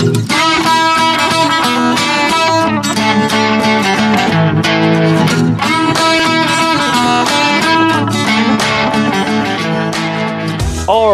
All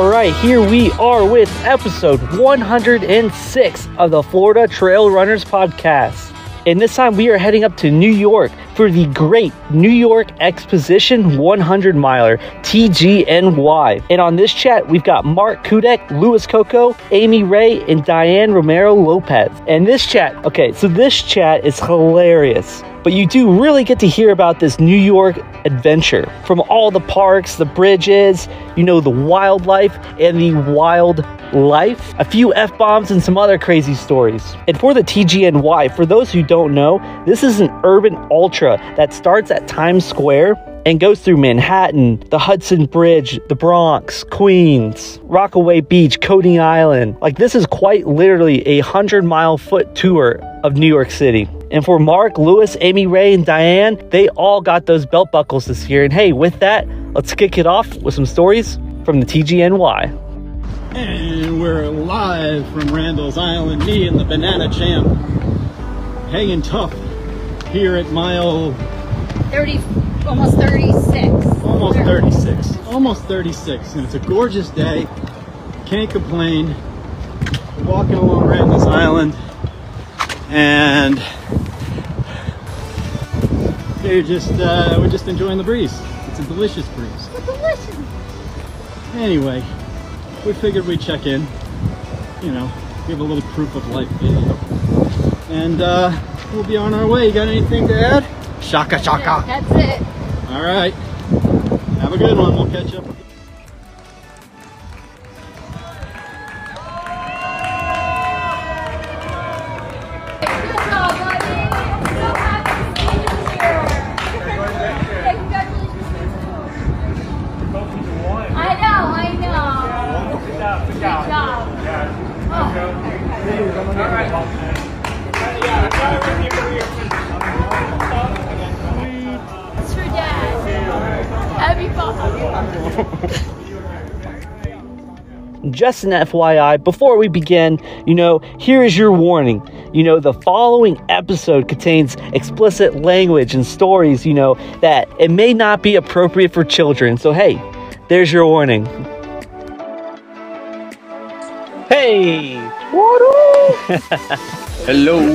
right, here we are with episode 106 of the Florida Trail Runners Podcast. And this time we are heading up to New York for the great New York Exposition 100 miler TGNY. And on this chat, we've got Mark Cudak, Luis Cocco, Amy Rae, and Diane Romero Lopez. And this chat, okay, so this chat is hilarious but you do really get to hear about this New York adventure from all the parks, the bridges, you know, the wildlife and the wild life, a few F bombs, and some other crazy stories. And for the TGNY, for those who don't know, this is an urban ultra that starts at Times Square and goes through Manhattan, the Hudson Bridge, the Bronx, Queens, Rockaway Beach, Coney Island. Like, this is quite literally a 100 mile foot tour of New York City. And for Mark, Luis, Amy Rae, and Diane, they all got those belt buckles this year. And hey, with that, let's kick it off with some stories from the TGNY. And we're live from Randall's Island, me and the Banana Champ, hanging tough here at mile 30, almost 36. almost 36. Almost 36. And it's a gorgeous day. Can't complain. Walking along Randall's Island. And we're just uh, we're just enjoying the breeze. It's a delicious breeze. Delicious. Anyway, we figured we'd check in, you know, give a little proof of life video. And uh, we'll be on our way. You got anything to add? Shaka shaka. That's it. All right. Have a good one. We'll catch up. Just an FYI, before we begin, you know, here is your warning. You know, the following episode contains explicit language and stories, you know, that it may not be appropriate for children. So, hey, there's your warning. Hey! Hello.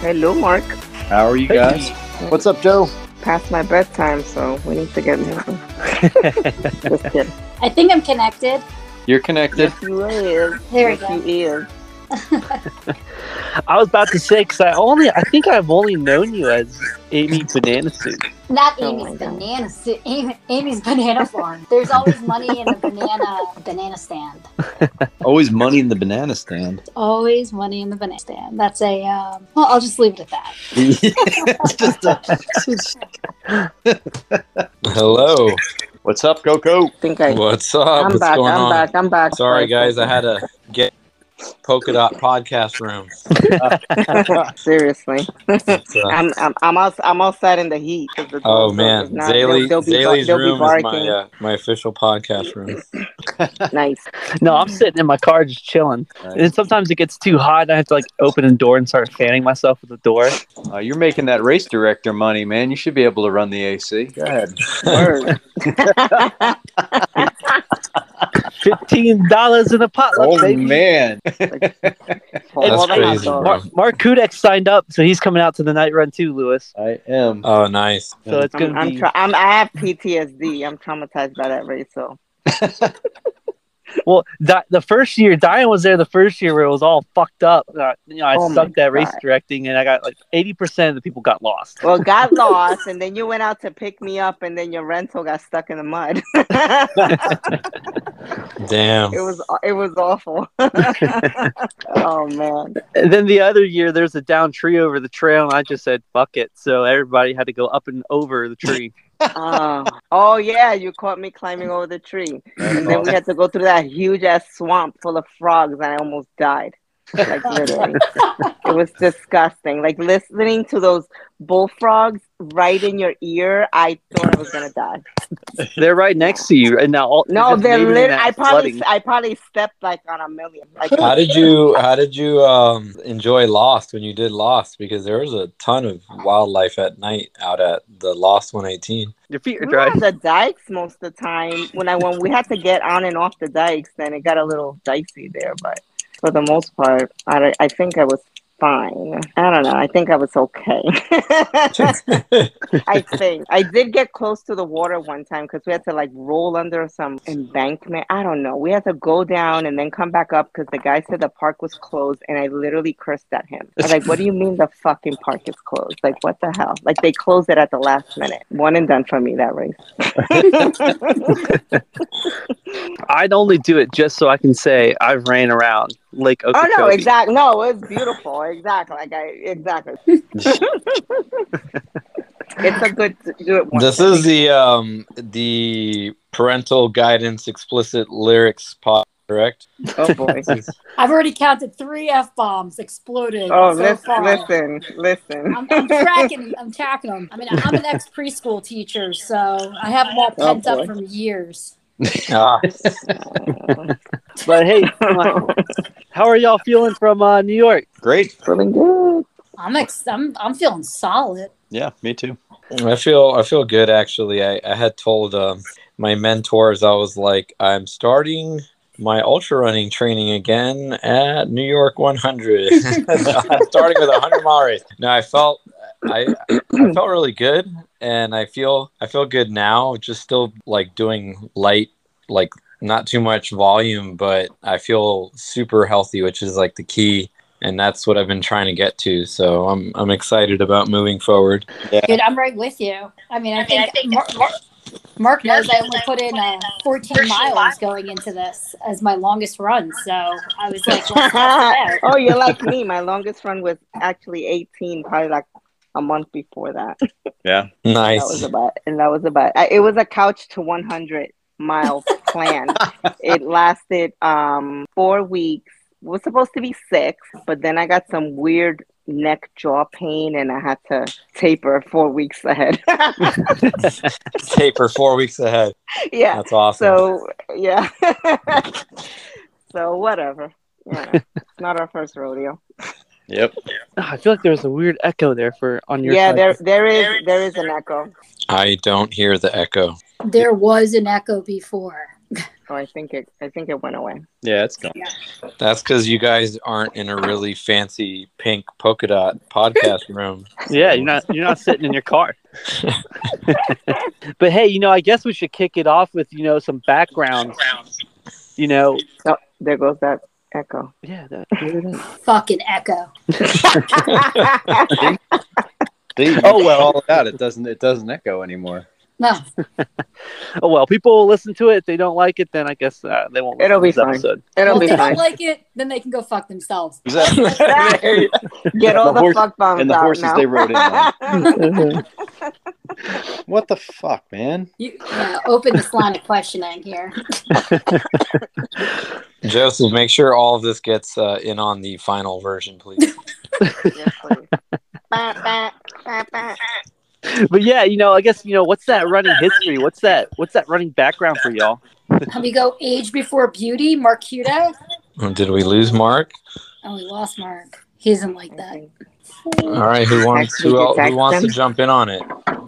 Hello, Mark. How are you guys? What's up, Joe? Past my bedtime, so we need to get moving. I think I'm connected. You're connected. Yes, you is. There we go. you is. I was about to say, because I only, I think I've only known you as Amy Banana Suit. Not Oh Amy's my God. banana suit. Amy, Amy's banana farm. There's always money in the banana banana stand. Always money in the banana stand. Always money in the banana stand. That's a um, well. I'll just leave it at that. A- Hello. What's up, Cocco? I think I. What's up? I'm What's back. going I'm on? back. I'm back. Sorry, guys. I had to get polka dot podcast room. Seriously, uh, I'm I'm I'm, out, I'm outside in the heat. the oh man, is not- Zaylee, they'll, they'll be, Zaylee's they'll room is my uh, my official podcast room. Nice. No, I'm sitting in my car just chilling. And sometimes it gets too hot, and I have to like open the door and start fanning myself with the door. Uh, you're making that race director money, man. You should be able to run the AC. Go ahead. Word. Fifteen dollars in a potluck, Oh baby. man. Hold That's crazy, hot dog. bro. Mark, Mark Cudak signed up, so he's coming out to the night run too, Luis. I am. Oh, nice. So it's I'm, gonna I'm, be. tra- I'm I have PTSD. I'm traumatized by that race. So well, Di- the first year Diane was there. The first year where it was all fucked up. Uh, you know, I Oh sucked at race directing, and I got like eighty percent of the people got lost. well, got lost, and then you went out to pick me up, and then your rental got stuck in the mud. Damn. It was it was awful. oh man. And then the other year, there's a down tree over the trail, and I just said fuck it. So everybody had to go up and over the tree. Oh. oh yeah, you caught me climbing over the tree. And then we had to go through that huge ass swamp full of frogs and I almost died. Like literally, it was disgusting. Like listening to those bullfrogs right in your ear, I thought I was gonna die. They're right next to you, and now all No, they're maybe lit. I probably, flooding. I probably stepped like on a million. Like, How did you how did you um enjoy Lost when you did Lost? Because there was a ton of wildlife at night out at the Lost 118. Your feet are dry. on the dikes most of the time. When I when we had to get on and off the dikes, then it got a little dicey there. But for the most part, I, I think I was fine. I don't know. I think I was okay. I think I did get close to the water one time because we had to like roll under some embankment. I don't know. We had to go down and then come back up because the guy said the park was closed, and I literally cursed at him. I was like, "What do you mean the fucking park is closed? Like, what the hell? Like they closed it at the last minute. One and done for me that race." I'd only do it just so I can say I've ran around Lake Oh no, exactly. No, it's beautiful. Exactly. Like I exactly. it's a good do it once. This is the um the parental guidance explicit lyrics pod, correct? oh boy. I've already counted three f bombs exploded Oh, so listen, far. listen, listen. I'm, I'm tracking. I'm tracking them. I mean, I'm an ex preschool teacher, so I have them all Oh, pent up boy. from years. Ah, But hey, how are y'all feeling from uh, New York? Great. Feeling good. I'm ex- I'm I'm feeling solid. Yeah, me too. I feel I feel good actually. I, I had told um, my mentors I was like I'm starting my ultra running training again at New York 100. I'm starting with a 100 mile race. No, I felt I I felt really good and I feel I feel good now. Just still like doing light like not too much volume, but I feel super healthy, which is like the key and that's what I've been trying to get to. So I'm I'm excited about moving forward. Dude, I'm right with you. I mean, I think, Mark, Mark, Mark knows I only put in uh, 14 miles going into this as my longest run. So I was like, let's test it out. oh, you're like me. My longest run was actually 18, probably like a month before that. Yeah. Nice. That was about, and that was about. I, it was a couch to 100 mile plan. it lasted um four weeks. It was supposed to be six, but then I got some weird neck jaw pain, and I had to taper four weeks ahead. taper four weeks ahead. yeah. That's awesome. So yeah. so whatever. Yeah. It's not our first rodeo. Yep. Ah, I feel like there was a weird echo there for on your Yeah, side. there there is there is an echo. I don't hear the echo. There was an echo before. Oh, I think it I think it went away. Yeah, it's gone. That's because you guys aren't in a really fancy pink polka dot podcast room. Yeah, you're not you're not sitting in your car. but hey, you know, I guess we should kick it off with you know some background. You know, Oh, there goes that echo. yeah, that, there it is. Fucking echo. See, you Oh, well. all it out. It doesn't. It doesn't echo anymore. No, Oh well, people will listen to it. If they don't like it, then I guess uh, they won't. Listen It'll to be this fine. Episode. It'll well, be if they don't like it, then they can go fuck themselves. Exactly. Get all The the, horse- fuck bombs and the out horses now. they rode in what the fuck, man? You yeah, open this line of questioning here. Joseph, make sure all of this gets uh, in on the final version, please. Yes, please. Bah, bah, bah, bah. But yeah, you know, I guess you know what's that running history? What's that? What's that running background for y'all? And we go age before beauty, Mark Cudo. Oh, did we lose Mark? Oh, we lost Mark. He isn't like that. All right, who wants Actually, who, el- who wants to jump in on it?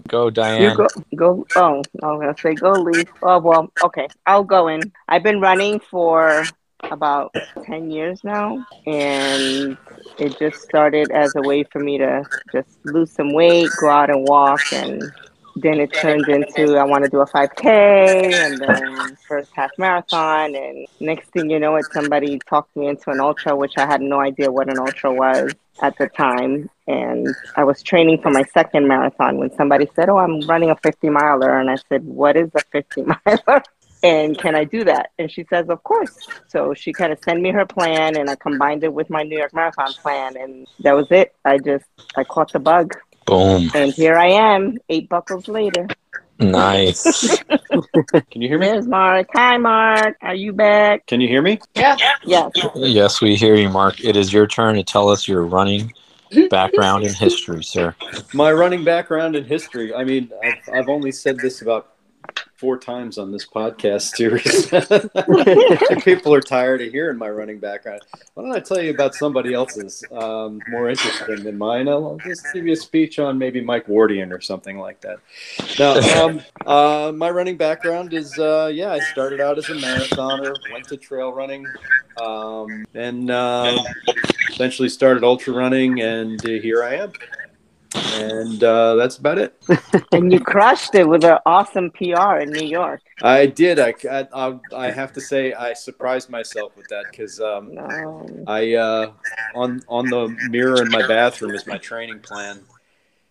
Go, You Diane. go, go. Oh, I was gonna say go leave. Oh well, okay. I'll go in. I've been running for about ten years now, and it just started as a way for me to just lose some weight, go out and walk, and then it turned into I want to do a 5K, and then first half marathon, and next thing you know, it somebody talked me into an ultra, which I had no idea what an ultra was at the time. And I was training for my second marathon when somebody said, Oh, I'm running a 50 miler. And I said, What is a 50 miler? And can I do that? And she says, Of course. So she kind of sent me her plan and I combined it with my New York Marathon plan. And that was it. I just, I caught the bug. Boom. And here I am, eight buckles later. Nice. Can you hear me? There's Mark. Hi, Mark. Are you back? Can you hear me? Yeah. Yes. yes, we hear you, Mark. It is your turn to tell us your running background and history, sir. My running background and history. I mean, I've, I've only said this about four times on this podcast series. People are tired of hearing my running background. Why don't I tell you about somebody else's um, more interesting than mine? I'll just give you a speech on maybe Mike Wardian or something like that. Now, um, uh, my running background is uh, yeah, I started out as a marathoner, went to trail running, um, and uh, eventually started ultra running, and uh, here I am. And uh, that's about it. And you crushed it with an awesome PR in New York. I did. I, I, I have to say I surprised myself with that because um, No. I uh, on on the mirror in my bathroom is my training plan.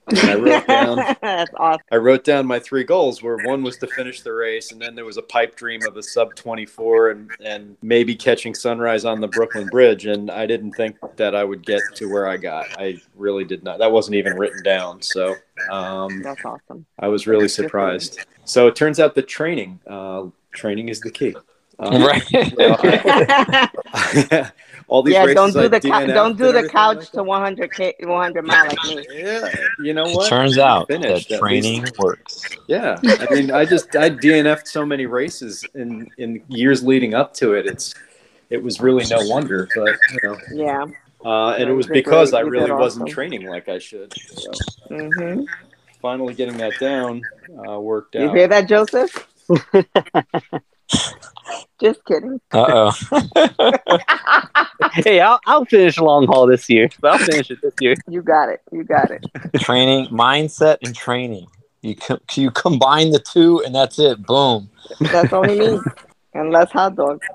And I wrote down That's awesome. I wrote down my three goals where one was to finish the race and then there was a pipe dream of a sub 24 and and maybe catching sunrise on the Brooklyn Bridge and I didn't think that I would get to where I got. I really did not. That wasn't even written down. So um, That's awesome. I was really surprised. So it turns out that training uh, training is the key. Um, Right. all these yeah, races don't do I the cou- DNF'd don't do the couch like to 100 k 100 mile like me. Yeah, you know It what? turns out that Finished, at training works. Yeah, I mean, I just I DNF'd so many races in in years leading up to it. It's it was really no wonder, but you know, Yeah. uh, and it was because. I really wasn't awesome. training like I should. So hmm finally getting that down uh, worked You out. You hear that, Joseph? Just kidding. Uh oh. hey, I'll, I'll finish long haul this year. I'll finish it this year. You got it. You got it. training, mindset, and training. You co- you combine the two, and that's it. Boom. That's all he need. And less hot dogs.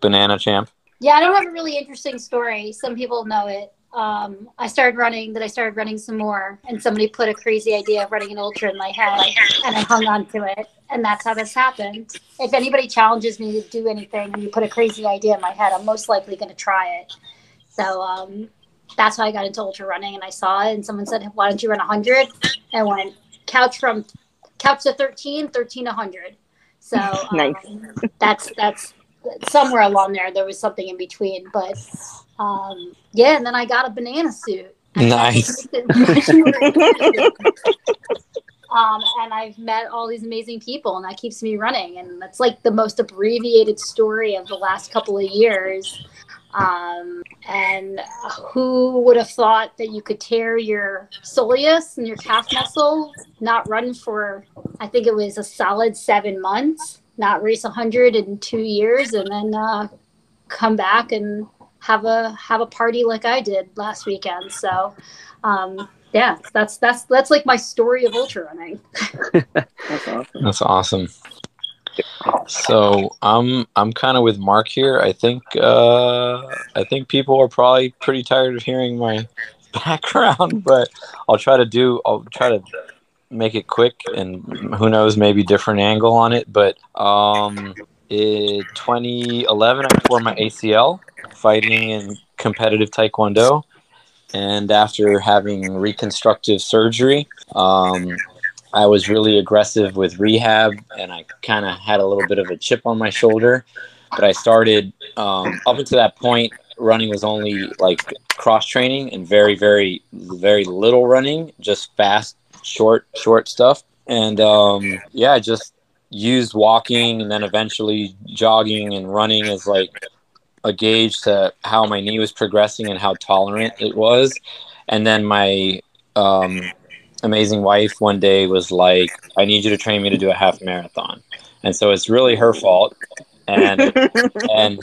Banana champ. Yeah, I don't have a really interesting story. Some people know it. Um, I started running, then I started running some more, and somebody put a crazy idea of running an ultra in my head, and I hung on to it, and that's how this happened. If anybody challenges me to do anything, and you put a crazy idea in my head, I'm most likely going to try it. So um, that's how I got into ultra running, and I saw it, and someone said, "Why don't you run 100?" And I went couch from couch to 13, 13 to 100. So um, Nice. that's that's somewhere along there. There was something in between, but um, yeah. And then I got a banana suit. Nice. um, and I've met all these amazing people, and that keeps me running. And that's like the most abbreviated story of the last couple of years. Um, and who would have thought that you could tear your soleus and your calf muscle, not run for, I think it was a solid seven months, not race 100 in two years, and then uh, come back and have a have a party like I did last weekend. So, um, yeah, that's that's that's like my story of ultra running. That's awesome. That's awesome. So I'm I'm kind of with Mark here. I think uh, I think people are probably pretty tired of hearing my background, but I'll try to do. I'll try to make it quick, and who knows, maybe different angle on it. But um, in 2011, I tore my ACL fighting in competitive Taekwondo, and after having reconstructive surgery, um, I was really aggressive with rehab, and I kind of had a little bit of a chip on my shoulder. But I started um, up until that point. Running was only like cross training and very, very, very little running, just fast, short, short stuff. And um, yeah, I just used walking and then eventually jogging and running as like a gauge to how my knee was progressing and how tolerant it was. And then my um, amazing wife one day was like, I need you to train me to do a half marathon. And so it's really her fault. And and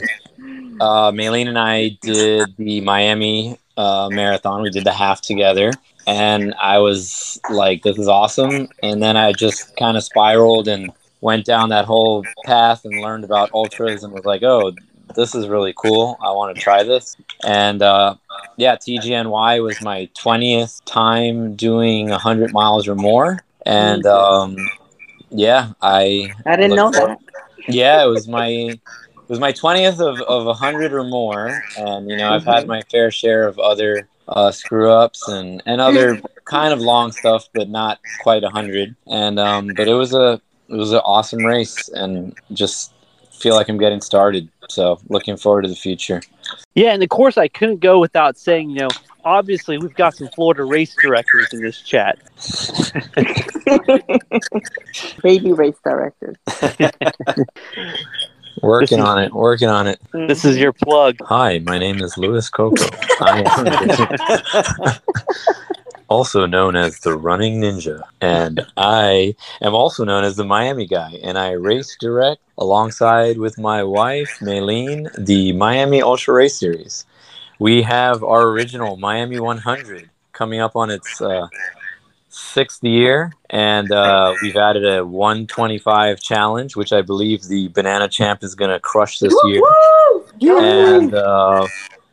uh, Maylene and I did the Miami uh, marathon. We did the half together. And I was like, this is awesome. And then I just kind of spiraled and went down that whole path and learned about ultras and was like, oh, this is really cool. I want to try this. And uh, yeah, TGNY was my 20th time doing 100 miles or more. And um, yeah, I I didn't know that. yeah, it was my it was my twentieth of of a hundred or more, and you know I've had my fair share of other uh, screw ups and and other kind of long stuff, but not quite a hundred. And um, but it was a it was an awesome race, and just feel like I'm getting started. So looking forward to the future. Yeah, and of course, I couldn't go without saying, you know, obviously we've got some Florida race directors in this chat. Baby race directors. Working is- on it. Working on it. This is your plug. Hi, my name is Luis Cocco. I am also known as the Running Ninja, and I am also known as the Miami Guy. And I race direct alongside with my wife Maylene the Miami Ultra Race Series. We have our original Miami 100 coming up on its uh, sixth year, and uh, we've added a 125 challenge, which I believe the Banana Champ is going to crush this year. and uh,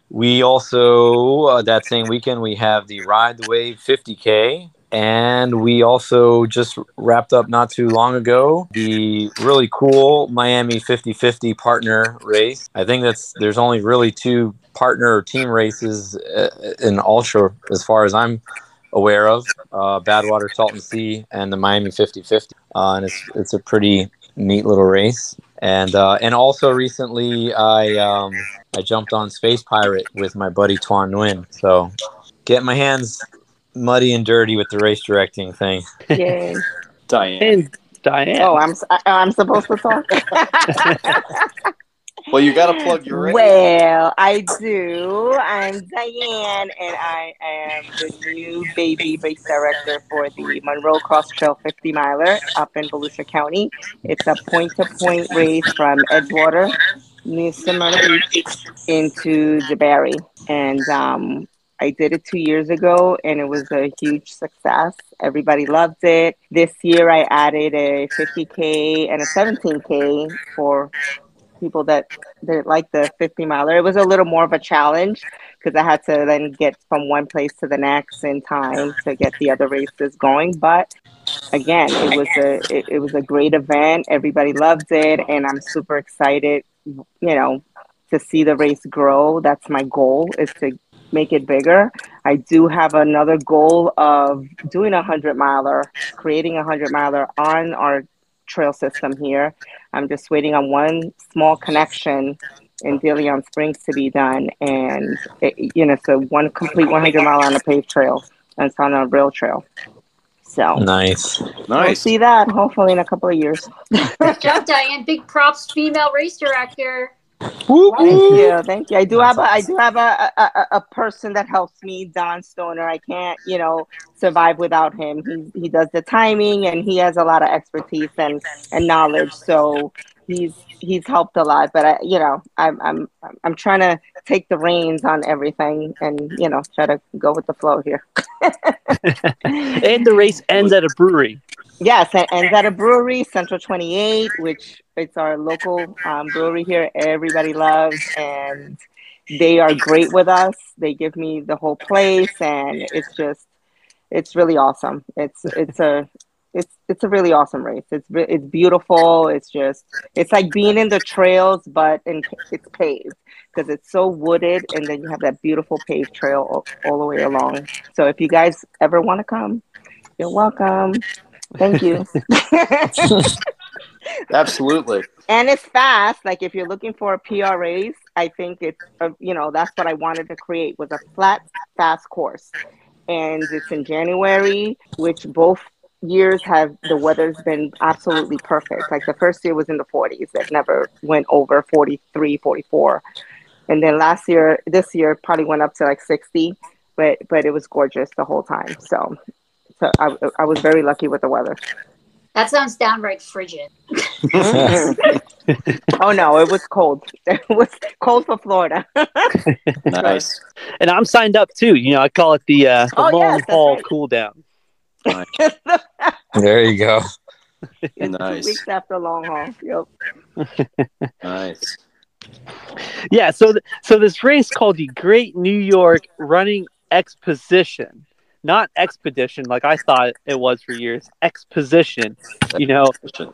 we also uh, that same weekend we have the ride the wave 50k and we also just wrapped up not too long ago the really cool miami 50-50 partner race. I think that's there's only really two partner or team races uh, in ultra as far as i'm aware of uh, badwater salton sea and the miami 50-50 uh, and it's, it's a pretty neat little race and uh, and also recently I um, I jumped on Space Pirate with my buddy Tuan Nguyen. So get my hands muddy and dirty with the race directing thing. Yay. Diane. And Diane. Oh, I'm s- I- I'm supposed to talk. Well, you got to plug your. Well, I do. I'm Diane, and I am the new baby race director for the Monroe Cross Trail 50 miler up in Volusia County. It's a point to point race from Edgewater, near Smyrna Beach, into DeBary. And um, I did it two years ago, and it was a huge success. Everybody loved it. This year, I added a 50K and a 17K for people that that like the 50 miler. It was a little more of a challenge because I had to then get from one place to the next in time to get the other races going. But again, it was a it, it was a great event. Everybody loved it, and I'm super excited. You know, to see the race grow. That's my goal is to make it bigger. I do have another goal of doing a hundred miler, creating a hundred miler on our trail system here. I'm just waiting on one small connection in De Leon Springs to be done, and it, you know, so one complete 100 mile on a paved trail, and it's on a rail trail. So Nice. Nice. We'll see that hopefully in a couple of years. Good job, Diane. Big props, female race director. Thank you, thank you. I do have a, I do have a, a, a- a person that helps me, Don Stoner. I can't, you know, survive without him. He he does the timing, and he has a lot of expertise and and knowledge. So he's he's helped a lot. But I, you know, I'm I'm I'm trying to take the reins on everything, and you know, try to go with the flow here. and the race ends at a brewery. Yes, and, and at a brewery, Central 28, which it's our local um, brewery here. Everybody loves, and they are great with us. They give me the whole place, and it's just, it's really awesome. It's it's a it's it's a really awesome race. It's it's beautiful. It's just it's like being in the trails, but in it's paved because it's so wooded, and then you have that beautiful paved trail all, all the way along. So if you guys ever want to come, you're welcome. Thank you. Absolutely. and it's fast. Like if you're looking for a PR race, I think it's uh, you know that's what I wanted to create was a flat, fast course, and it's in January, which both years have the weather's been absolutely perfect. Like the first year was in the 40s, it never went over 43, 44, and then last year, this year probably went up to like 60, but but it was gorgeous the whole time. So. So I, I was very lucky with the weather. That sounds downright frigid. oh no, it was cold. It was cold for Florida. Nice. And I'm signed up too. You know, I call it the uh, the Oh, long yes, haul right. cool down. There you go. It's two Nice. weeks after long haul. Yep. Nice. Yeah. So th- so this race called the Great New York Running Exposition, not expedition like I thought it was for years. Exposition. You know,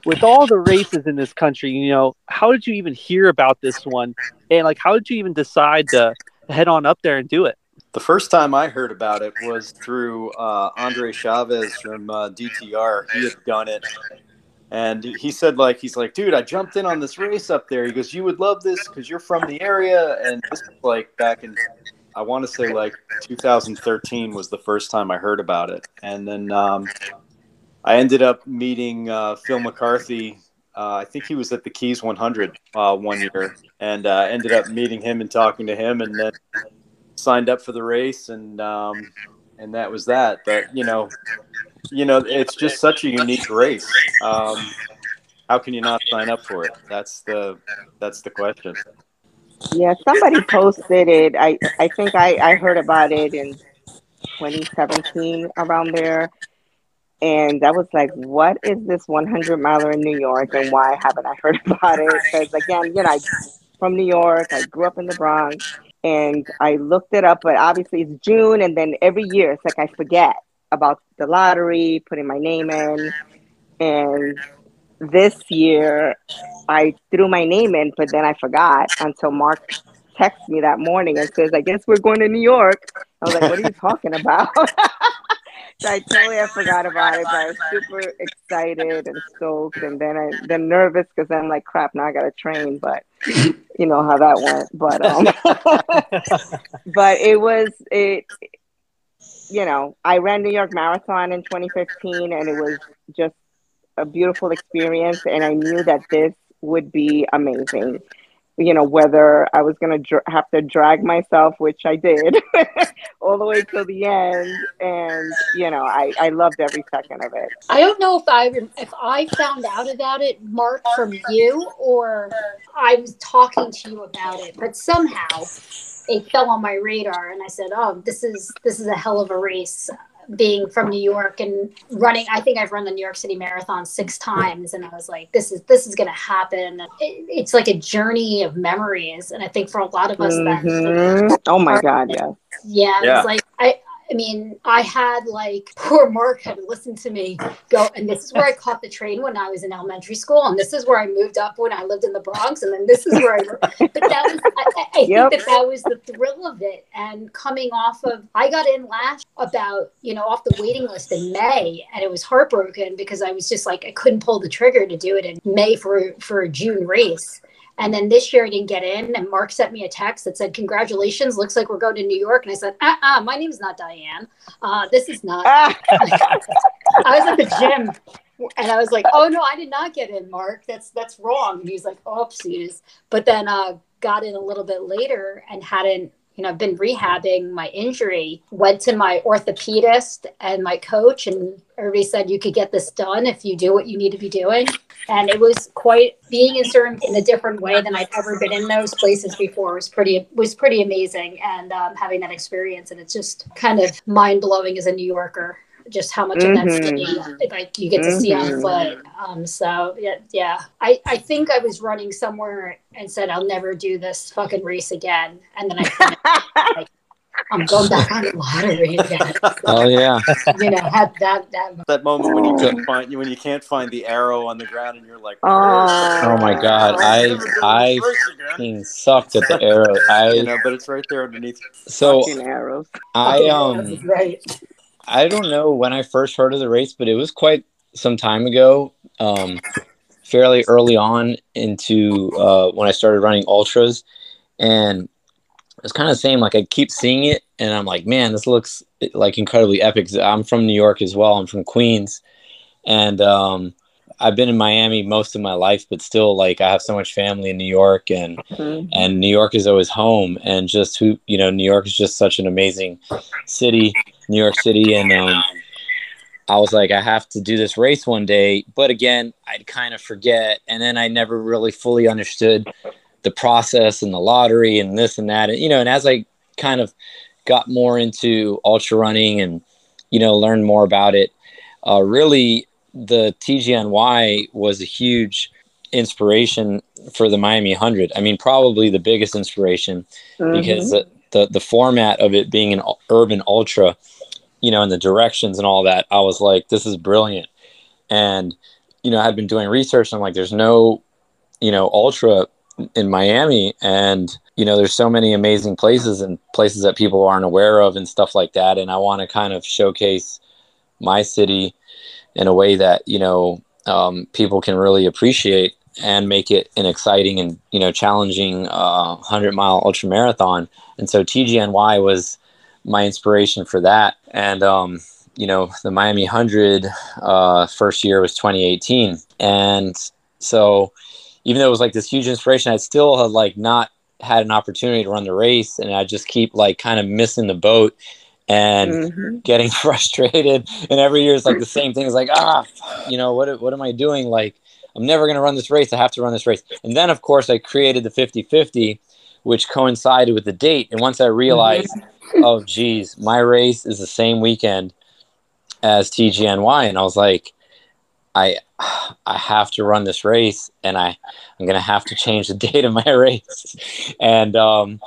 with all the races in this country, you know, how did you even hear about this one? And like, how did you even decide to head on up there and do it? The first time I heard about it was through uh, Andre Chavez from uh, DTR. He had done it, and he said like he's like, dude, I jumped in on this race up there. He goes, you would love this because you're from the area, and this was like back in, I want to say like 2013 was the first time I heard about it, and then um, I ended up meeting uh, Phil McCarthy. Uh, I think he was at the Keys 100 uh, one year, and uh, ended up meeting him and talking to him, and then signed up for the race, and um, and that was that. But you know, you know, it's just such a unique race. Um, how can you not sign up for it? That's the that's the question. Yeah, somebody posted it. I I think I I heard about it in 2017 around there, and I was like, "What is this 100 miler in New York, and why haven't I heard about it?" Because again, you know, I from New York. I grew up in the Bronx, and I looked it up. But obviously, it's June, and then every year it's like I forget about the lottery, putting my name in, and this year I threw my name in, but then I forgot until Mark texted me that morning and says, I guess we're going to New York. I was like, what are you talking about? so I totally I forgot about it, but I was super excited and stoked and then I then nervous because I'm like, crap, now I gotta train, but you know how that went. But um but it was it you know, I ran New York Marathon in 2015 and it was just a beautiful experience and I knew that this would be amazing. You know, whether I was going to dr- have to drag myself, which I did, all the way till the end. And, you know, I, I loved every second of it. I don't know if I if I found out about it, Mark, from you, or I was talking to you about it, but somehow it fell on my radar, and I said, "Oh, this is this is a hell of a race." Being from New York and running, I think I've run the New York City Marathon six times, and I was like, "This is this is going to happen." It, it's like a journey of memories, and I think for a lot of us, that's Mhm. Oh my God, yeah. yeah, Yeah. it's like I I mean, I had like poor Mark had to listen to me go, and this is where I caught the train when I was in elementary school, and this is where I moved up when I lived in the Bronx, and then this is where I. But that was, I, I- Yep. think that that was the thrill of it, and coming off of, I got in last about you know off the waiting list in May, and it was heartbroken because I was just like I couldn't pull the trigger to do it in May for for a June race. And then this year I didn't get in, and Mark sent me a text that said, "Congratulations! Looks like we're going to New York." And I said, "Uh, uh my name's not Diane. Uh, this is not." Ah, I was at the gym, and I was like, "Oh no, I did not get in, Mark. That's that's wrong." And he's like, "Oopsies!" But then uh, got in a little bit later and hadn't, you know, been rehabbing my injury. Went to my orthopedist and my coach, and everybody said you could get this done if you do what you need to be doing. And it was quite being in certain in a different way than I'd ever been in those places before was pretty was pretty amazing. And um, having that experience, and it's just kind of mind blowing as a New Yorker just how much of that Mhm. city like you get to see on Mhm. foot. Um, so yeah, yeah. I, I think I was running somewhere and said I'll never do this fucking race again, and then I I'm going back on the lottery again. Oh yeah. you know, had that that That moment when you can't find when you can't find the arrow on the ground and you're like, Oh. Oh my God. I'll I never do this I race again. fucking sucked at the arrow. you I know, but it's right there underneath. so arrows. I um right. I don't know when I first heard of the race, but it was quite some time ago. Um, fairly early on into uh, when I started running ultras, and it's kind of the same. Like I keep seeing it, and I'm like, man, this looks like incredibly epic. I'm from New York as well. I'm from Queens, and um, I've been in Miami most of my life, but still, like I have so much family in New York, and Mhm. and New York is always home. And just who you know, New York is just such an amazing city, New York City, and um, I was like, I have to do this race one day. But again, I'd kind of forget, and then I never really fully understood the process and the lottery and this and that, and you know. And as I kind of got more into ultra running and you know learned more about it, uh, really the TGNY was a huge inspiration for the Miami 100. I mean, probably the biggest inspiration because the, the format of it being an urban ultra, you know, and the directions and all that, I was like, this is brilliant. And you know, I had been doing research and I'm like, there's no, you know, ultra in Miami, and you know, there's so many amazing places and places that people aren't aware of and stuff like that. And I want to kind of showcase my city in a way that you know um, people can really appreciate and make it an exciting and you know challenging uh, 100 mile ultra marathon. And so TGNY was my inspiration for that. And um, you know, the Miami 100 uh, first year was 2018, and so even though it was like this huge inspiration, I still had like not had an opportunity to run the race, and I just keep like kind of missing the boat and Mm-hmm. getting frustrated. And every year it's like the same thing. It's like ah, you know what? What am I doing? Like I'm never going to run this race. I have to run this race. And then of course I created the 50-50, which coincided with the date. And once I realized, oh geez, my race is the same weekend as TGNY, and I was like, I I have to run this race, and I I'm gonna have to change the date of my race, and um,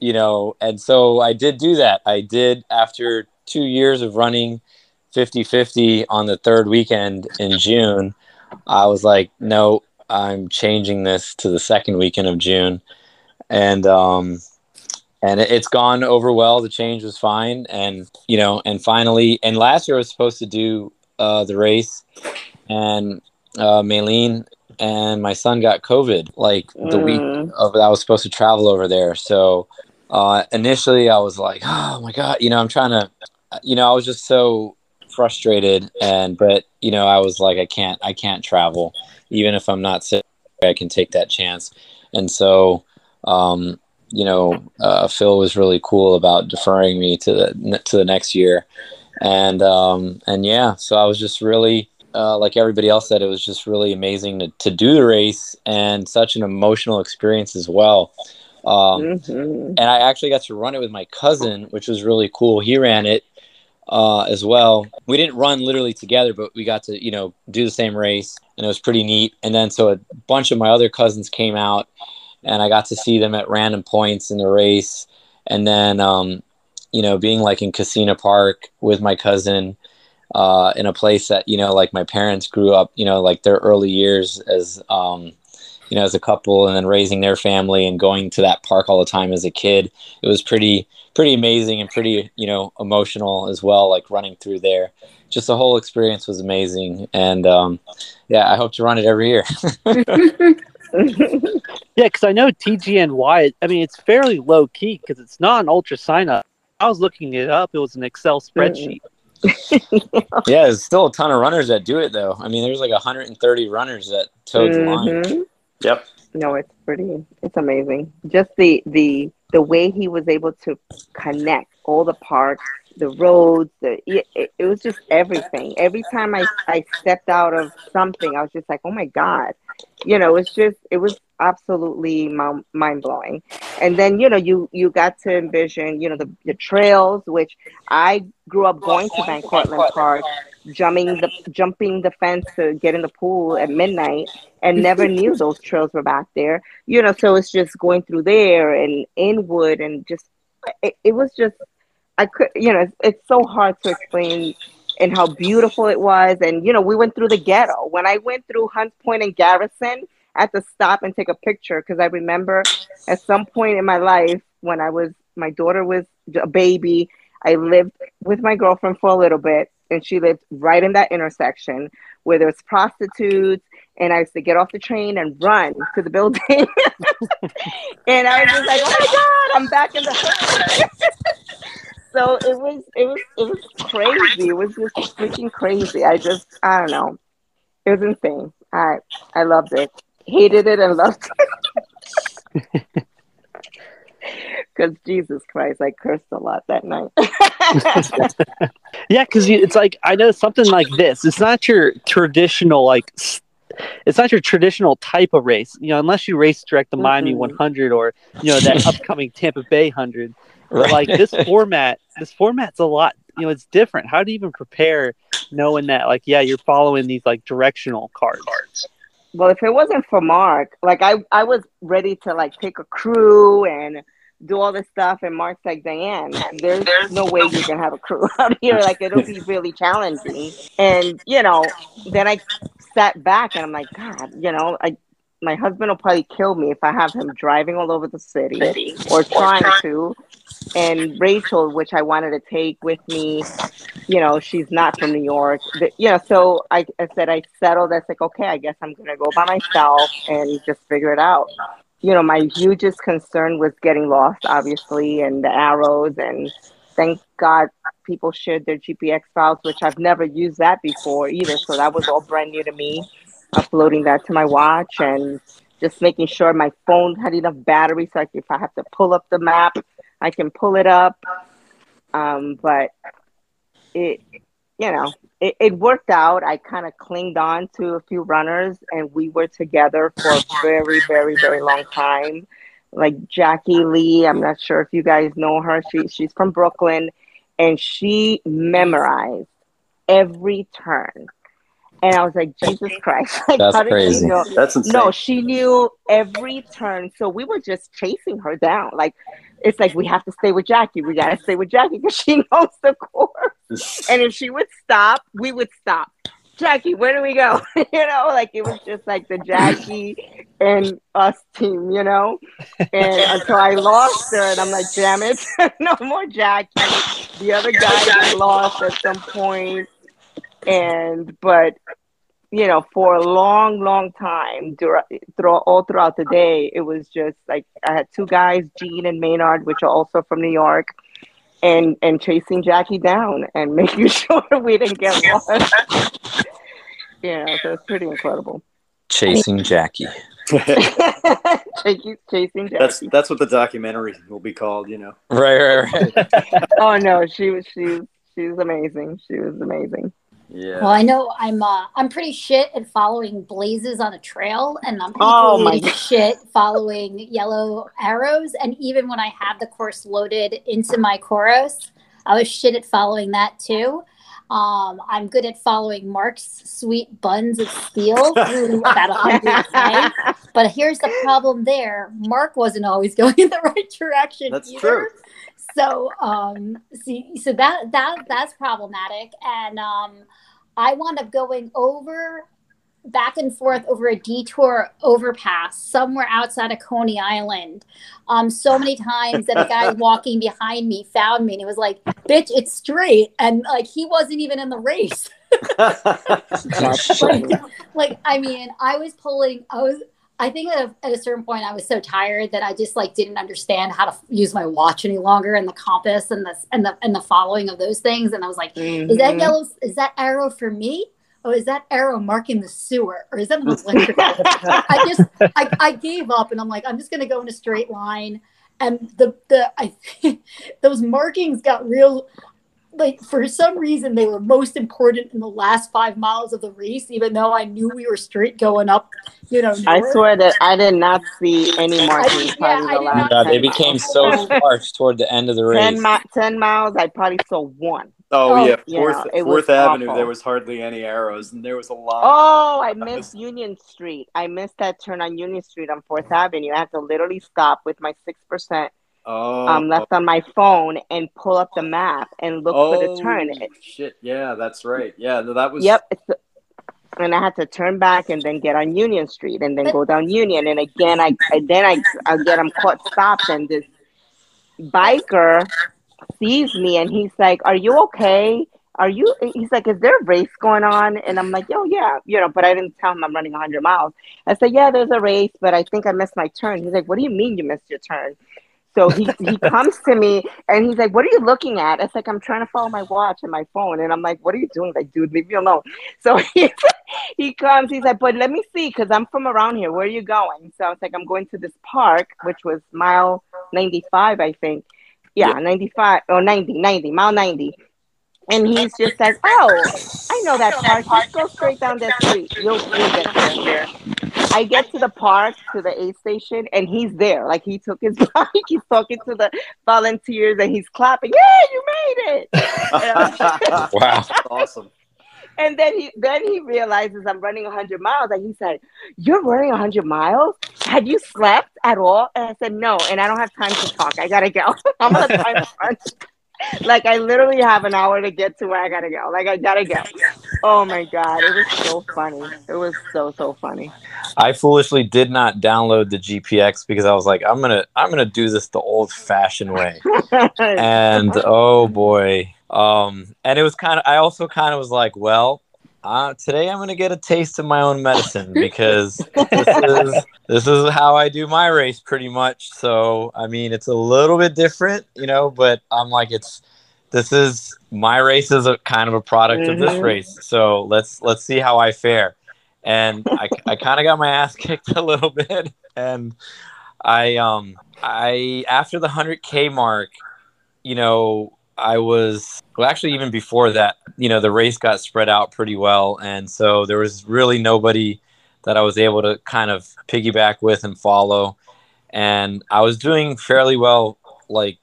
you know, and so I did do that. I did after two years of running 50-50 on the third weekend in June. I was like, no, I'm changing this to the second weekend of June, and um, and it, it's gone over well. The change was fine, and you know, and finally, and last year I was supposed to do uh, the race, and uh, Maylene and my son got COVID like the week Mm. of I was supposed to travel over there. So uh, initially, I was like, oh my god, you know, I'm trying to, you know, I was just so frustrated, and but you know, I was like, I can't, I can't travel, even if I'm not sick. I can take that chance, and so. Um, you know, uh, Phil was really cool about deferring me to the to the next year, and um, and yeah, so I was just really uh, like everybody else said, it was just really amazing to, to do the race and such an emotional experience as well. Um, Mhm. and I actually got to run it with my cousin, which was really cool. He ran it uh, as well. We didn't run literally together, but we got to you know do the same race, and it was pretty neat. And then so a bunch of my other cousins came out, and I got to see them at random points in the race. And then um, you know being like in Kissena Park with my cousin. Uh, in a place that you know, like my parents grew up, you know, like their early years as um, you know, as a couple, and then raising their family and going to that park all the time as a kid. It was pretty, pretty amazing and pretty, you know, emotional as well. Like running through there, just the whole experience was amazing. And um, yeah, I hope to run it every year. Yeah, because I know TGNY. I mean, it's fairly low key because it's not an UltraSignup. I was looking it up. It was an Excel spreadsheet. yeah, there's still a ton of runners that do it though. I mean, there's like 130 runners that towed the line. Mhm. Yep. No, it's pretty. It's amazing. Just the the the way he was able to connect all the parks, the roads. The it, it, was just everything. Every time I I stepped out of something, I was just like, oh my god, you know. It's just it was absolutely mind blowing. And then you know you you got to envision you know the the trails, which I grew up going to Van Cortlandt Park, jumping the jumping the fence to get in the pool at midnight and never knew those trails were back there. You know, so it's just going through there and Inwood and just it, it was just I could you know it's, it's so hard to explain and how beautiful it was and you know we went through the ghetto when I went through Hunts Point and Garrison I had to stop and take a picture because I remember at some point in my life when I was my daughter was a baby I lived with my girlfriend for a little bit and she lived right in that intersection where there's prostitutes and I used to get off the train and run to the building. and I was just like, oh my God, I'm back in the hood. so it was it was it was crazy. It was just freaking crazy. I just I don't know. It was insane. I I loved it. Hated it and loved it. Because Jesus Christ, I cursed a lot that night. Yeah, because it's like I know something like this. It's not your traditional like. It's not your traditional type of race, you know, unless you race direct the Miami Mhm. 100 or you know that upcoming Tampa Bay 100. Right. like this format, this format's a lot. You know, it's different. How do you even prepare, knowing that like yeah, you're following these like directional cards? Well, if it wasn't for Mark, like I, I was ready to like take a crew and do all this stuff, and Mark's like, Diane, there's, no way you can have a crew out here. Like it'll be really challenging. And you know, then I sat back and I'm like, God, you know, I my husband will probably kill me if I have him driving all over the city or trying to. And Rachel, which I wanted to take with me, you know, she's not from New York. The- You know, so I, I said I settled. I was like, okay, I guess I'm gonna go by myself and just figure it out. You know, my hugest concern was getting lost, obviously, and the arrows. And thank God people shared their GPX files, which I've never used that before either. So that was all brand new to me. Uploading that to my watch and just making sure my phone had enough battery so like if I have to pull up the map, I can pull it up. Um, but it, you know, it, it worked out. I kind of clinged on to a few runners and we were together for a very, very, very long time. Like Jackie Lee, I'm not sure if you guys know her. She, she's from Brooklyn and she memorized every turn. And I was like, Jesus Christ. Like, That's how did she crazy. know? That's insane. No, she knew every turn. So we were just chasing her down. Like, it's like, we have to stay with Jackie. We got to stay with Jackie because she knows the course. And if she would stop, we would stop. Jackie, where do we go? you know, like it was just like the Jackie and us team, you know? And until I lost her, and I'm like, damn it, no more Jackie. The other guy got lost at some point, And, but, you know, for a long, long time, dur- through, all throughout the day, it was just like I had two guys, Gene and Maynard, which are also from New York. And, and chasing Jackie down and making sure we didn't get lost. Yeah, so it's pretty incredible. Chasing Jackie. chasing, chasing Jackie. That's that's what the documentary will be called. You know. Right, right, right. oh no, she was she she was amazing. She was amazing. Yeah. Well, I know I'm uh, I'm pretty shit at following blazes on a trail, and I'm Oh, my shit following yellow arrows. And even when I have the course loaded into my Coros, I was shit at following that too. Um, I'm good at following Mark's sweet buns of steel through about 100k. But here's the problem there: Mark wasn't always going in the right direction. That's either. true. So, um, see, so that that that's problematic, and um, I wound up going over, back and forth over a detour overpass somewhere outside of Coney Island, um, so many times that a guy walking behind me found me and he was like, "Bitch, it's straight," and like he wasn't even in the race. like, like, I mean, I was pulling. I was. I think at a, at a certain point, I was so tired that I just like didn't understand how to f- use my watch any longer, and the compass, and the and the and the following of those things. And I was like, "Is that Mhm. yellow? Is that arrow for me? Oh, is that arrow marking the sewer, or is that an electric?" I just I, I gave up, and I'm like, I'm just gonna go in a straight line. And the the I those markings got real like for some reason they were most important in the last five miles of the race, even though I knew we were straight going up, you know. I swear that I did not see any markings yeah, probably the last not Yeah, 10 they miles. became so sparse toward the end of the race. 10, mi- 10 miles, I probably saw one. oh, Oh, yeah, you Fourth know, Fourth Avenue. awful. There was hardly any arrows, and there was a lot. Oh, I missed Union Street. I missed that turn on Union Street on Fourth Avenue. I had to literally stop with my six percent Oh, um, left on my phone and pull up the map and look for the turn. oh, Shit, yeah, that's right. Yeah, no, that was. Yep. It's, and I had to turn back and then get on Union Street and then go down Union. And again, I, I then I get I'm caught stopped and this biker sees me and he's like, "Are you okay? Are you?" He's like, "Is there a race going on?" And I'm like, "Oh yeah, you know." But I didn't tell him I'm running 100 miles. I said, "Yeah, there's a race, but I think I missed my turn." He's like, "What do you mean you missed your turn?" So he, he comes to me and he's like, What are you looking at? It's like, I'm trying to follow my watch and my phone. And I'm like, What are you doing? Like, dude, leave me alone. So he, he comes, he's like, But let me see, because I'm from around here. Where are you going? So I was like, I'm going to this park, which was mile 95, I think. Yeah, 95 or 90, 90, mile 90. And he's just like, Oh, I know that park. Just go straight down that street. You'll, you'll get there. I get to the park, to the aid station, and he's there. Like he took his bike, he's talking to the volunteers, and he's clapping. Yeah, you made it! And, Wow. awesome. and then he then he realizes I'm running 100 miles, and he said, "You're running 100 miles? Have you slept at all?" And I said, "No, and I don't have time to talk. I gotta go. I'm on a time crunch." Like I literally have an hour to get to where I gotta go. Like I gotta go. Oh my god, it was so funny. It was so so funny. I foolishly did not download the GPX because I was like, I'm gonna I'm gonna do this the old fashioned way. and oh boy. Um and it was kind of I also kind of was like, well, uh, today I'm gonna get a taste of my own medicine because this is this is how I do my race pretty much. So I mean it's a little bit different, you know, but I'm like it's this is my race is a kind of a product of this Mhm. race. So let's let's see how I fare. And I, I kind of got my ass kicked a little bit, and I um I after the hundred k mark, you know I was well actually even before that, you know the race got spread out pretty well, and so there was really nobody that I was able to kind of piggyback with and follow, and I was doing fairly well like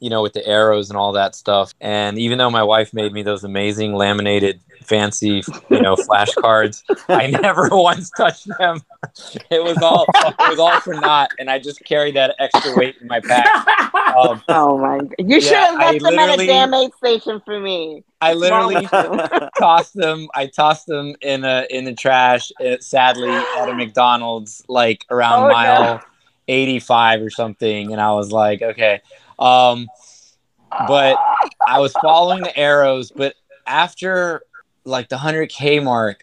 you know with the arrows and all that stuff and even though my wife made me those amazing laminated fancy you know flashcards i never once touched them it was all it was all for naught and i just carried that extra weight in my pack um, Oh my god. You should have I left them at a literally- damn aid station for me. i literally tossed them i tossed them in a in the trash uh, sadly at a mcdonald's like around Oh, no. mile 85 or something and i was like okay um but i was following the arrows but after like the 100k mark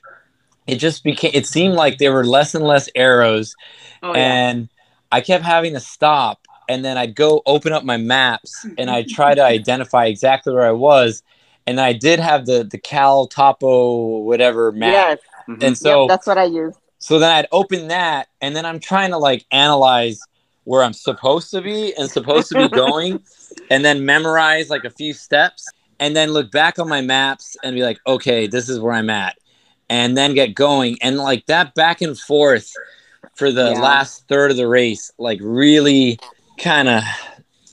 it just became it seemed like there were less and less arrows Oh, yeah. and I kept having to stop. And then I'd go open up my maps and I'd try to identify exactly where I was. And I did have the the CalTopo whatever map. yes. Mhm. And so yep, that's what I used. so then I'd open that and then I'm trying to like analyze where I'm supposed to be and supposed to be going and then memorize like a few steps and then look back on my maps and be like, okay, this is where I'm at. And then get going. And like that back and forth for the Yeah. last third of the race, like really kind of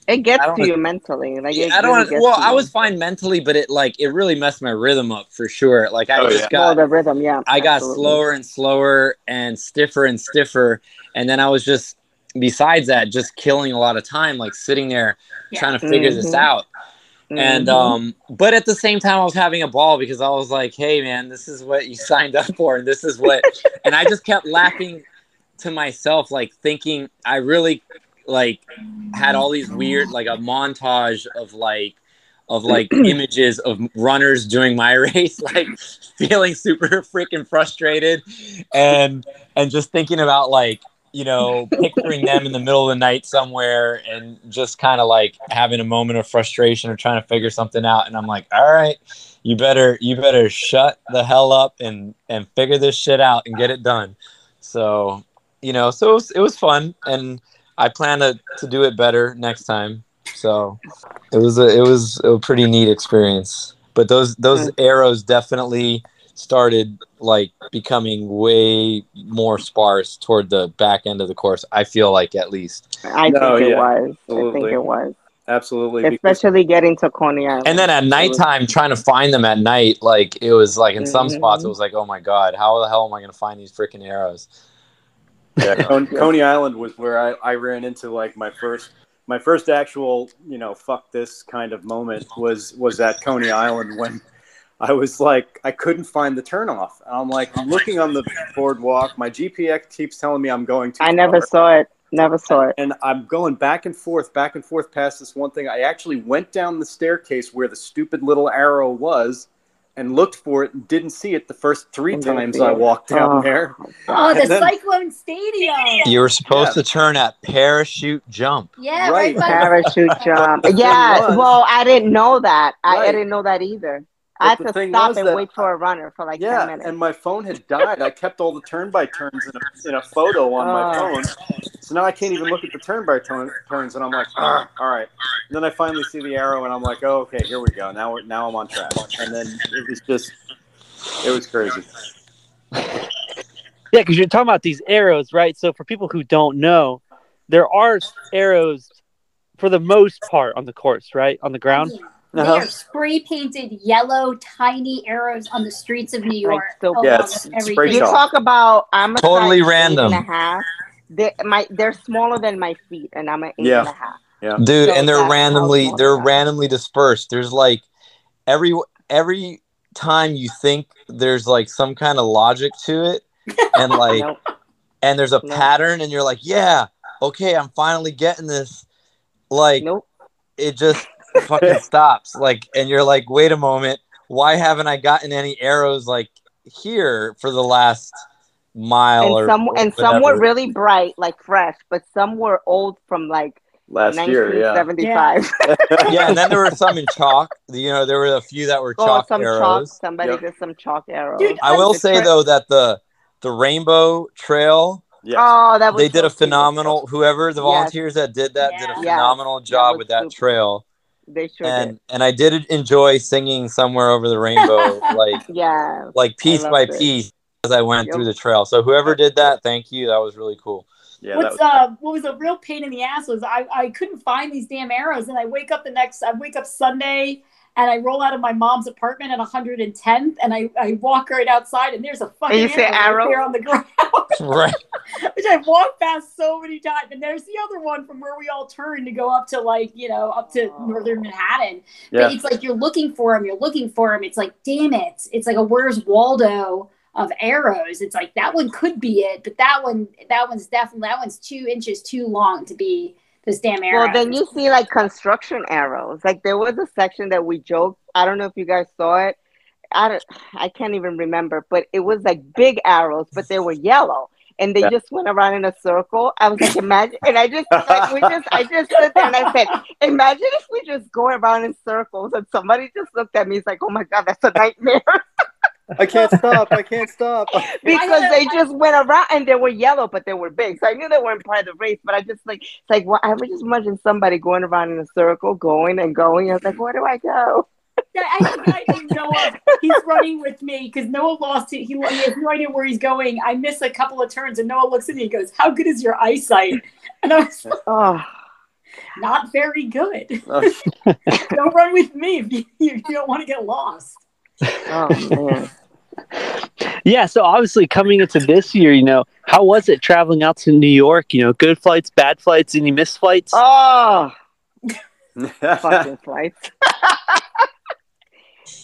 It gets to you mentally. Like it I don't really want gets well, I was fine mentally, but it like it really messed my rhythm up for sure. Like I Oh, just yeah. got oh, the rhythm, yeah. I got slower and slower and stiffer and stiffer. And then I was just, besides that, just killing a lot of time, like sitting there Yeah. trying to figure this Mhm. out. And, Mhm. um, but at the same time, I was having a ball because I was like, hey, man, this is what you signed up for. And this is what, and I just kept laughing to myself, like thinking I really like had all these weird, like a montage of like, of like images of runners doing my race, like feeling super freaking frustrated and and just thinking about like you know picturing them in the middle of the night somewhere and just kind of like having a moment of frustration or trying to figure something out and i'm like all right you better you better shut the hell up and and figure this shit out and get it done. So you know so it was, it was fun and i plan to, to do it better next time. So it was a it was a pretty neat experience. But those those mm. arrows definitely started like becoming way more sparse toward the back end of the course i feel like at least I No, think it yeah, was. I think it was. Absolutely. because- Especially getting to Coney Island. and then at nighttime trying to find them at night like it was like in some Mhm. spots it was like oh my god how the hell am i going to find these freaking arrows Yeah, Con- Coney Island was where I, I ran into like my first my first actual you know fuck this kind of moment was was at Coney Island when I was like I couldn't find the turnoff. And I'm like I'm looking on the boardwalk. My GPX keeps telling me I'm going too I never far. saw it. Never saw it. and I'm going back and forth, back and forth past this one thing. I actually went down the staircase where the stupid little arrow was and looked for it and didn't see it the first three And times I walked down Oh. there. Oh, the then- Cyclone Stadium. you were supposed Yeah. to turn at parachute jump Yeah, Right. right. Parachute jump. Yeah. Well, I didn't know that. I, I didn't know that either. But I had the to stop and that wait for a runner for like yeah, 10 minutes. and my phone had died. I kept all the turn by turns in a, in a photo on my Oh. phone. So now I can't even look at the turn by turn, turns, and I'm like, "Ah, all right. And then I finally see the arrow, and I'm like, oh, okay, here we go. Now we're now I'm on track. And then it was just, it was crazy. Yeah, because you're talking about these arrows, right? So for people who don't know, there are arrows for the most part on the course, right? On the ground. They Uh-huh. are spray painted yellow, tiny arrows on the streets of New York. still- along Yeah, it's- it's every- spray you talk about I'm a Totally size random. and a half. They, my, they're smaller than my feet, and I'm an eight Yeah. and a half. Yeah. dude So and they're randomly they're they randomly dispersed there's like every every time you think there's like some kind of logic to it, and like, Nope. and there's a No. pattern, and you're like, yeah, okay, I'm finally getting this. Like, Nope. it just fucking stops. Like, and you're like, wait a moment, why haven't I gotten any arrows like here for the last mile And or some and some were really bright, like fresh, but some were old from like Last year, yeah. 1975. yeah, and then there were some in chalk. You know, there were a few that were Oh, chalk some arrows. chalk. Somebody Yep. did some chalk arrows. Dude, I will say tri- though that the the rainbow trail Yes. Oh, that was they did so a cute. phenomenal whoever the Yes. volunteers that did that did a Yeah. Yes. phenomenal That job was with that super. trail They sure and did. and I did enjoy singing somewhere over the rainbow like Yeah. like piece by it. piece as I went Yep. through the trail. So whoever did that, thank you. That was really cool. Yeah, What's was, uh what was a real pain in the ass was I, I couldn't find these damn arrows and I wake up the next I wake up Sunday and I roll out of my mom's apartment at 110th and I, I walk right outside and there's a fucking you say arrow, arrow? right there on the ground right. which I've walked past so many times and there's the other one from where we all turn to go up to like you know up to oh. northern Manhattan yeah. but it's like you're looking for him, you're looking for him. It's like, damn it. It's like a where's Waldo of arrows. It's like that one could be it, but that one that one's definitely that one's two inches too long to be this damn arrow. Well, then you see like construction arrows. Like there was a section that we joked. I don't know if you guys saw it. I don't, I can't even remember, but it was like big arrows, but they were yellow. And they Yeah. just went around in a circle. I was like, imagine, and I just like we just, I just stood there and I said, imagine if we just go around in circles. And somebody just looked at me. He's like, oh my god, that's a nightmare I can't stop. I can't stop. because they just went around and they were yellow, but they were big. So I knew they weren't part of the race. But I just like, it's like, well, I would just imagine somebody going around in a circle, going and going. I was like, where do I go? Yeah, I think I think Noah he's running with me because Noah lost it. He, he has no idea where he's going. I miss a couple of turns and Noah looks at me and goes, How good is your eyesight? And I was like, Oh, not very good. Oh, don't run with me if you, if you don't want to get lost. Oh man. Yeah, so obviously coming into this year, you know, how was it traveling out to New York? You know, good flights, bad flights, any missed flights? Oh, fucking flights.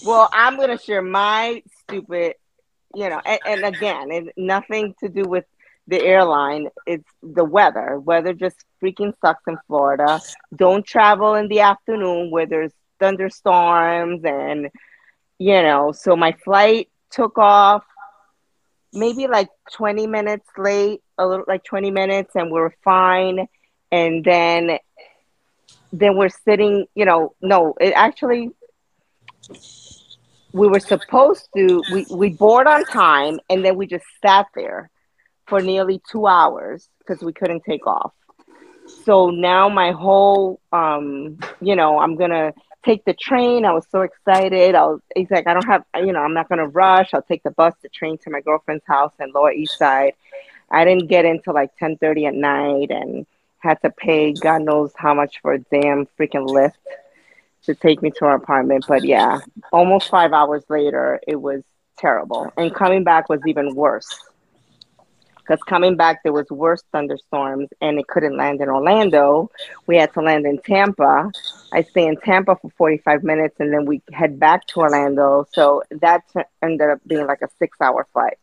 well, I'm gonna share my stupid, you know, and, and again, it's nothing to do with the airline. It's the weather. Weather just freaking sucks in Florida. Don't travel in the afternoon where there's thunderstorms and you know. So my flight took off maybe like 20 minutes late, a little like 20 minutes, and we are fine. And then then we're sitting, you know, no, it actually we were supposed to we, we board on time and then we just sat there for nearly two hours because we couldn't take off. So now my whole um, you know, I'm gonna take the train. I was so excited. I was he's like, I don't have you know, I'm not gonna rush. I'll take the bus, the train to my girlfriend's house in Lower East Side. I didn't get into like ten thirty at night and had to pay God knows how much for a damn freaking lift to take me to our apartment. But yeah, almost five hours later, it was terrible. And coming back was even worse. Because coming back, there was worse thunderstorms and it couldn't land in Orlando. We had to land in Tampa. I stay in Tampa for 45 minutes and then we head back to Orlando. So that ended up being like a six hour flight.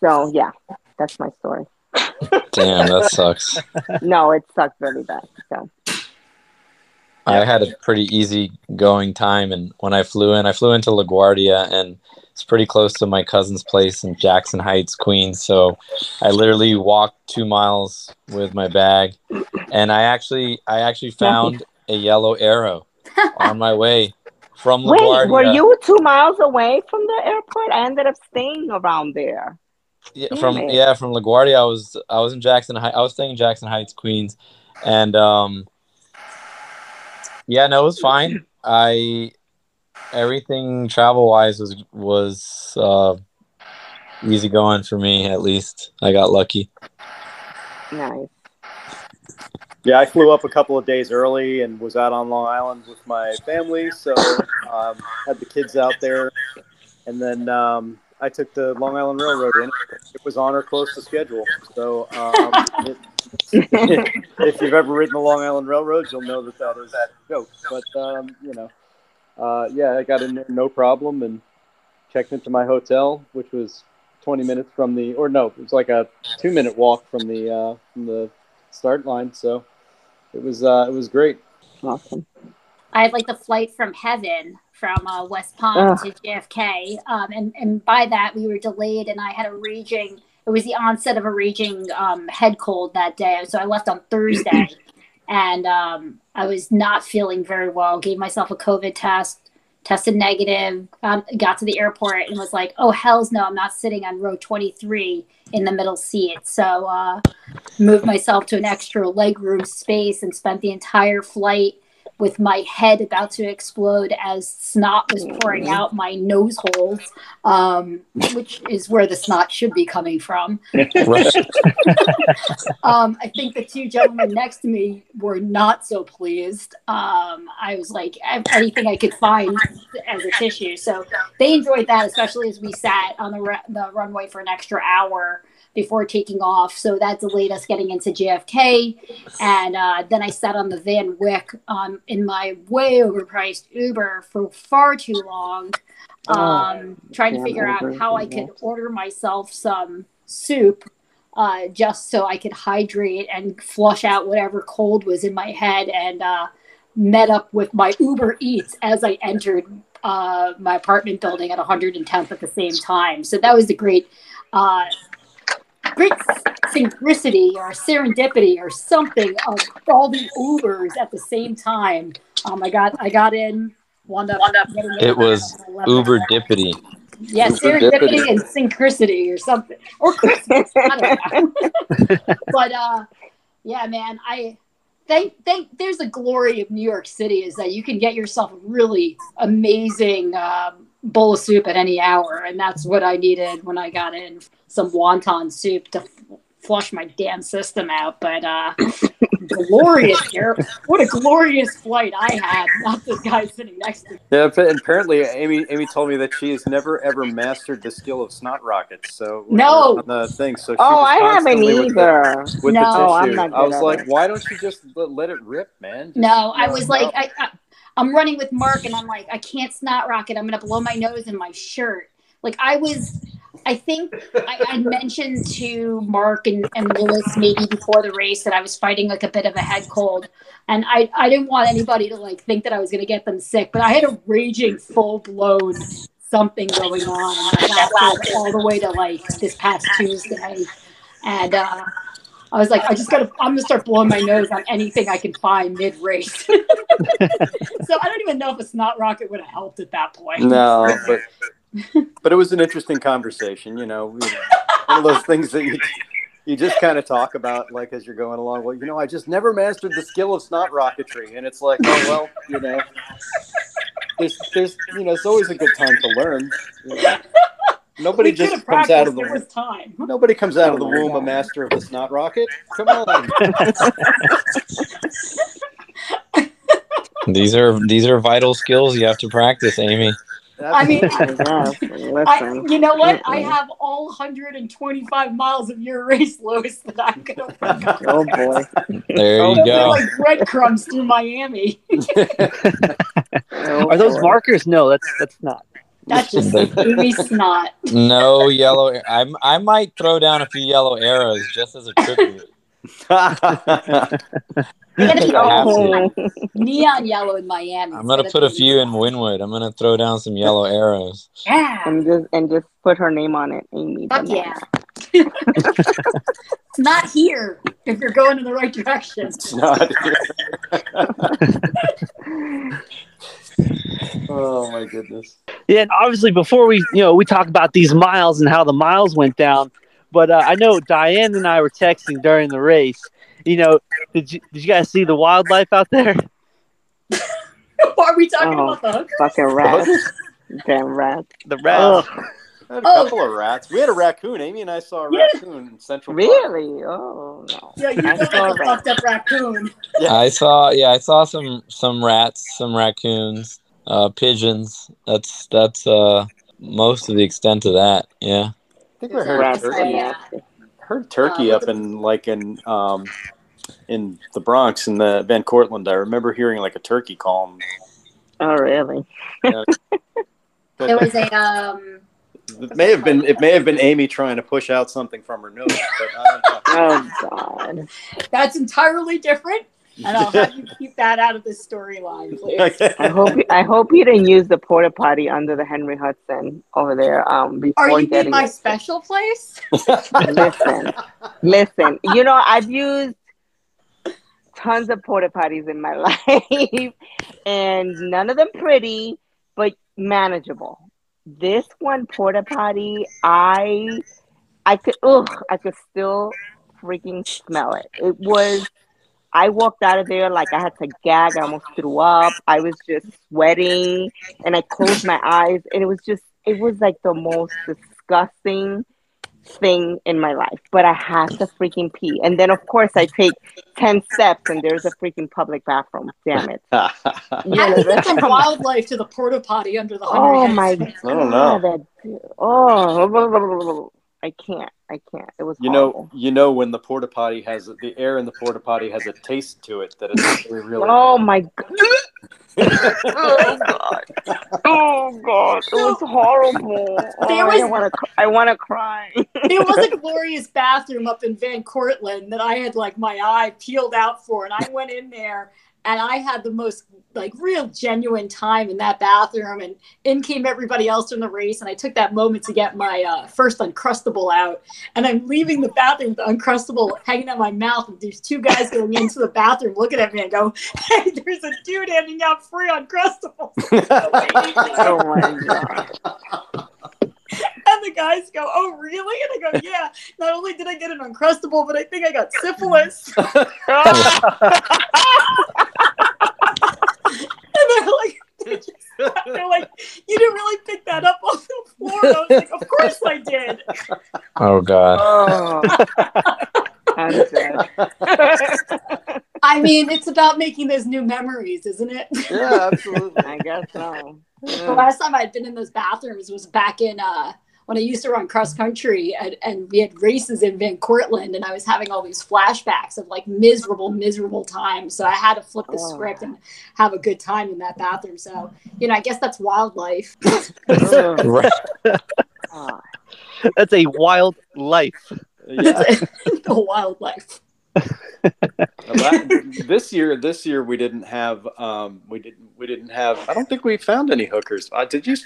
So yeah, that's my story. Damn, that sucks. No, it sucked really bad. So I had a pretty easy going time, and when I flew in, I flew into LaGuardia, and it's pretty close to my cousin's place in Jackson Heights, Queens. So I literally walked two miles with my bag, and I actually, I actually found a yellow arrow on my way from LaGuardia. Wait, were you two miles away from the airport? I ended up staying around there. Yeah, Damn from it. yeah, from LaGuardia. I was I was in Jackson I was staying in Jackson Heights, Queens, and um, yeah, no, it was fine. I everything travel wise was was uh, easy going for me. At least I got lucky. Nice. Yeah, I flew up a couple of days early and was out on Long Island with my family, so um, had the kids out there, and then um, I took the Long Island Railroad in. It was on or close to schedule. So um, it, if you've ever ridden the Long Island Railroad, you'll know that that is that joke. But um, you know, uh, yeah, I got in there no problem, and checked into my hotel, which was 20 minutes from the, or no, it was like a two minute walk from the uh, from the start line. So it was uh, it was great. Awesome. I had like the flight from heaven from uh, West Palm Ugh. to JFK, um, and and by that we were delayed, and I had a raging. It was the onset of a raging um, head cold that day, so I left on Thursday, and um, I was not feeling very well. Gave myself a COVID test, tested negative. Um, got to the airport and was like, "Oh hell's no, I'm not sitting on row 23 in the middle seat." So uh, moved myself to an extra legroom space and spent the entire flight with my head about to explode as snot was pouring out my nose holes, um, which is where the snot should be coming from. Um, I think the two gentlemen next to me were not so pleased. Um, I was like, anything I could find as a tissue. So they enjoyed that, especially as we sat on the, ra- the runway for an extra hour before taking off. So that delayed us getting into JFK. And uh, then I sat on the Van Wyck um, in my way overpriced Uber for far too long, um, trying to figure out how I could order myself some soup uh, just so I could hydrate and flush out whatever cold was in my head and uh, met up with my Uber Eats as I entered uh, my apartment building at 110th at the same time. So that was the great, uh, great synchronicity or serendipity or something of all the Ubers at the same time. Um, I got I got in. Wound up getting in It was at 11. Uber dippity. Yeah, serendipity and synchronicity or something. Or Christmas. I don't know. but uh yeah, man, I think think there's a glory of New York City is that you can get yourself a really amazing um, bowl of soup at any hour, and that's what I needed when I got in some wonton soup to f- flush my damn system out. But uh glorious here. What a glorious flight I had, not this guy sitting next to me. Yeah, but apparently Amy Amy told me that she has never ever mastered the skill of snot rockets. So No. on the thing. So she Oh, I haven't constantly with the- either. With No, the I'm tissue, not I was like, it. why don't you just let, let it rip, man? Just, No, I was like, I, I, I'm running with Mark, and I'm like, I can't snot rocket. I'm gonna blow my nose in my shirt. Like I was, I think I, I mentioned to Mark and, and Luis maybe before the race that I was fighting like a bit of a head cold, and I I didn't want anybody to like think that I was gonna get them sick, but I had a raging full blown something going on, all the way to like this past Tuesday, and. uh I was like, I just gotta, I'm gonna start blowing my nose on anything I can find mid race. so I don't even know if a snot rocket would have helped at that point. No, but but it was an interesting conversation. You know, one of those things that you you just kind of talk about like as you're going along. Well, you know, I just never mastered the skill of snot rocketry, and it's like, oh well, you know, there's there's you know, it's always a good time to learn. you know. Nobody we just comes practiced. out of the There was time. nobody comes out of the Oh my womb a master of the snot rocket. Come on. These are these are vital skills you have to practice, Amy. I mean, Yes, I, you know what? I have all 125 miles of your race, Luis, that I'm gonna. Oh boy. There you they're go. like breadcrumbs through Miami. Oh, Are those boy. markers? No, that's that's not. That's just Amy snot. No yellow. I'm, I might throw down a few yellow arrows just as a tribute. They're gonna be I have all to. neon yellow in Miami. I'm gonna put a few in Wynwood. I'm gonna throw down some yellow arrows. Yeah. and just and just put her name on it, Amy. Fuck yeah. it's not here if you're going in the right direction. It's not. here. oh my goodness. Yeah, and obviously before we, you know, we talk about these miles and how the miles went down, but uh, I know Diane and I were texting during the race. You know, did you did you guys see the wildlife out there? Are we talking Oh. about the hookers? Fucking rats. Damn rats. The rats. Ugh, I had a Oh. couple of rats. We had a raccoon. Amy and I saw a Yeah. raccoon in Central Park. really? Oh no. Yeah, you I look saw a rats. fucked up raccoon. Yeah. I saw. Yeah, I saw some some rats, some raccoons, uh, pigeons. That's that's uh most of the extent of that. Yeah. I think we heard Rats Turkey. are. Yeah. nasty. Heard turkey Uh, up in like in um in the Bronx in the Van Cortlandt. I remember hearing like a turkey call. Oh really? There was a um It may have been it may have been Amy trying to push out something from her nose, but I don't know. Oh God. That's entirely different, and I'll have you keep that out of the storyline, please. I hope I hope you didn't use the porta potty under the Henry Hudson over there. Um, before Are you in getting my it. special place? listen, listen. You know, I've used tons of porta potties in my life, and none of them pretty, but manageable. This one porta potty, I, I could, ugh, I could still freaking smell it. It was. I walked out of there like I had to gag. I almost threw up. I was just sweating, and I closed my eyes, and it was just, it was like the most disgusting thing in my life, but I had to freaking pee. And then, of course, I take 10 steps and there's a freaking public bathroom. Damn it. How do you get from wildlife to the porta potty under the Oh my Hudson? I don't know. God. that- oh, I can't. I can't. It was You know, you know when the porta potty has the air in the porta potty has a taste to it that it's really really. Oh my God. oh God. Oh God. It was horrible. Oh, There I was- want to. I want to cry. There was a glorious bathroom up in Van Cortlandt that I had like my eye peeled out for, and I went in there and I had the most like real genuine time in that bathroom. And in came everybody else in the race, and I took that moment to get my uh, first Uncrustable out, and I'm leaving the bathroom with the Uncrustable hanging out my mouth, and there's two guys going into the bathroom looking at me and go, "Hey, there's a dude handing out free Uncrustables." oh my God. And the guys go, "Oh, really?" And I go, "Yeah. Not only did I get an uncrustable, but I think I got syphilis." and they're like, they're, just- they're like, "You didn't really pick that up off the floor." I was like, "Of course I did." Oh God. Oh. I'm. I mean, it's about making those new memories, isn't it? yeah, absolutely. I guess so. the last time I'd been in those bathrooms was back in uh, when I used to run cross country, and, and we had races in Van Cortlandt, and I was having all these flashbacks of like miserable, miserable times. So I had to flip the Oh. script and have a good time in that bathroom. So you know, I guess that's wildlife. Ugh. Right. That's a wild life. Yeah. the wildlife. About- this year, this year we didn't have, um, we didn't, we didn't have. I don't think we found any hookers. Uh, did you?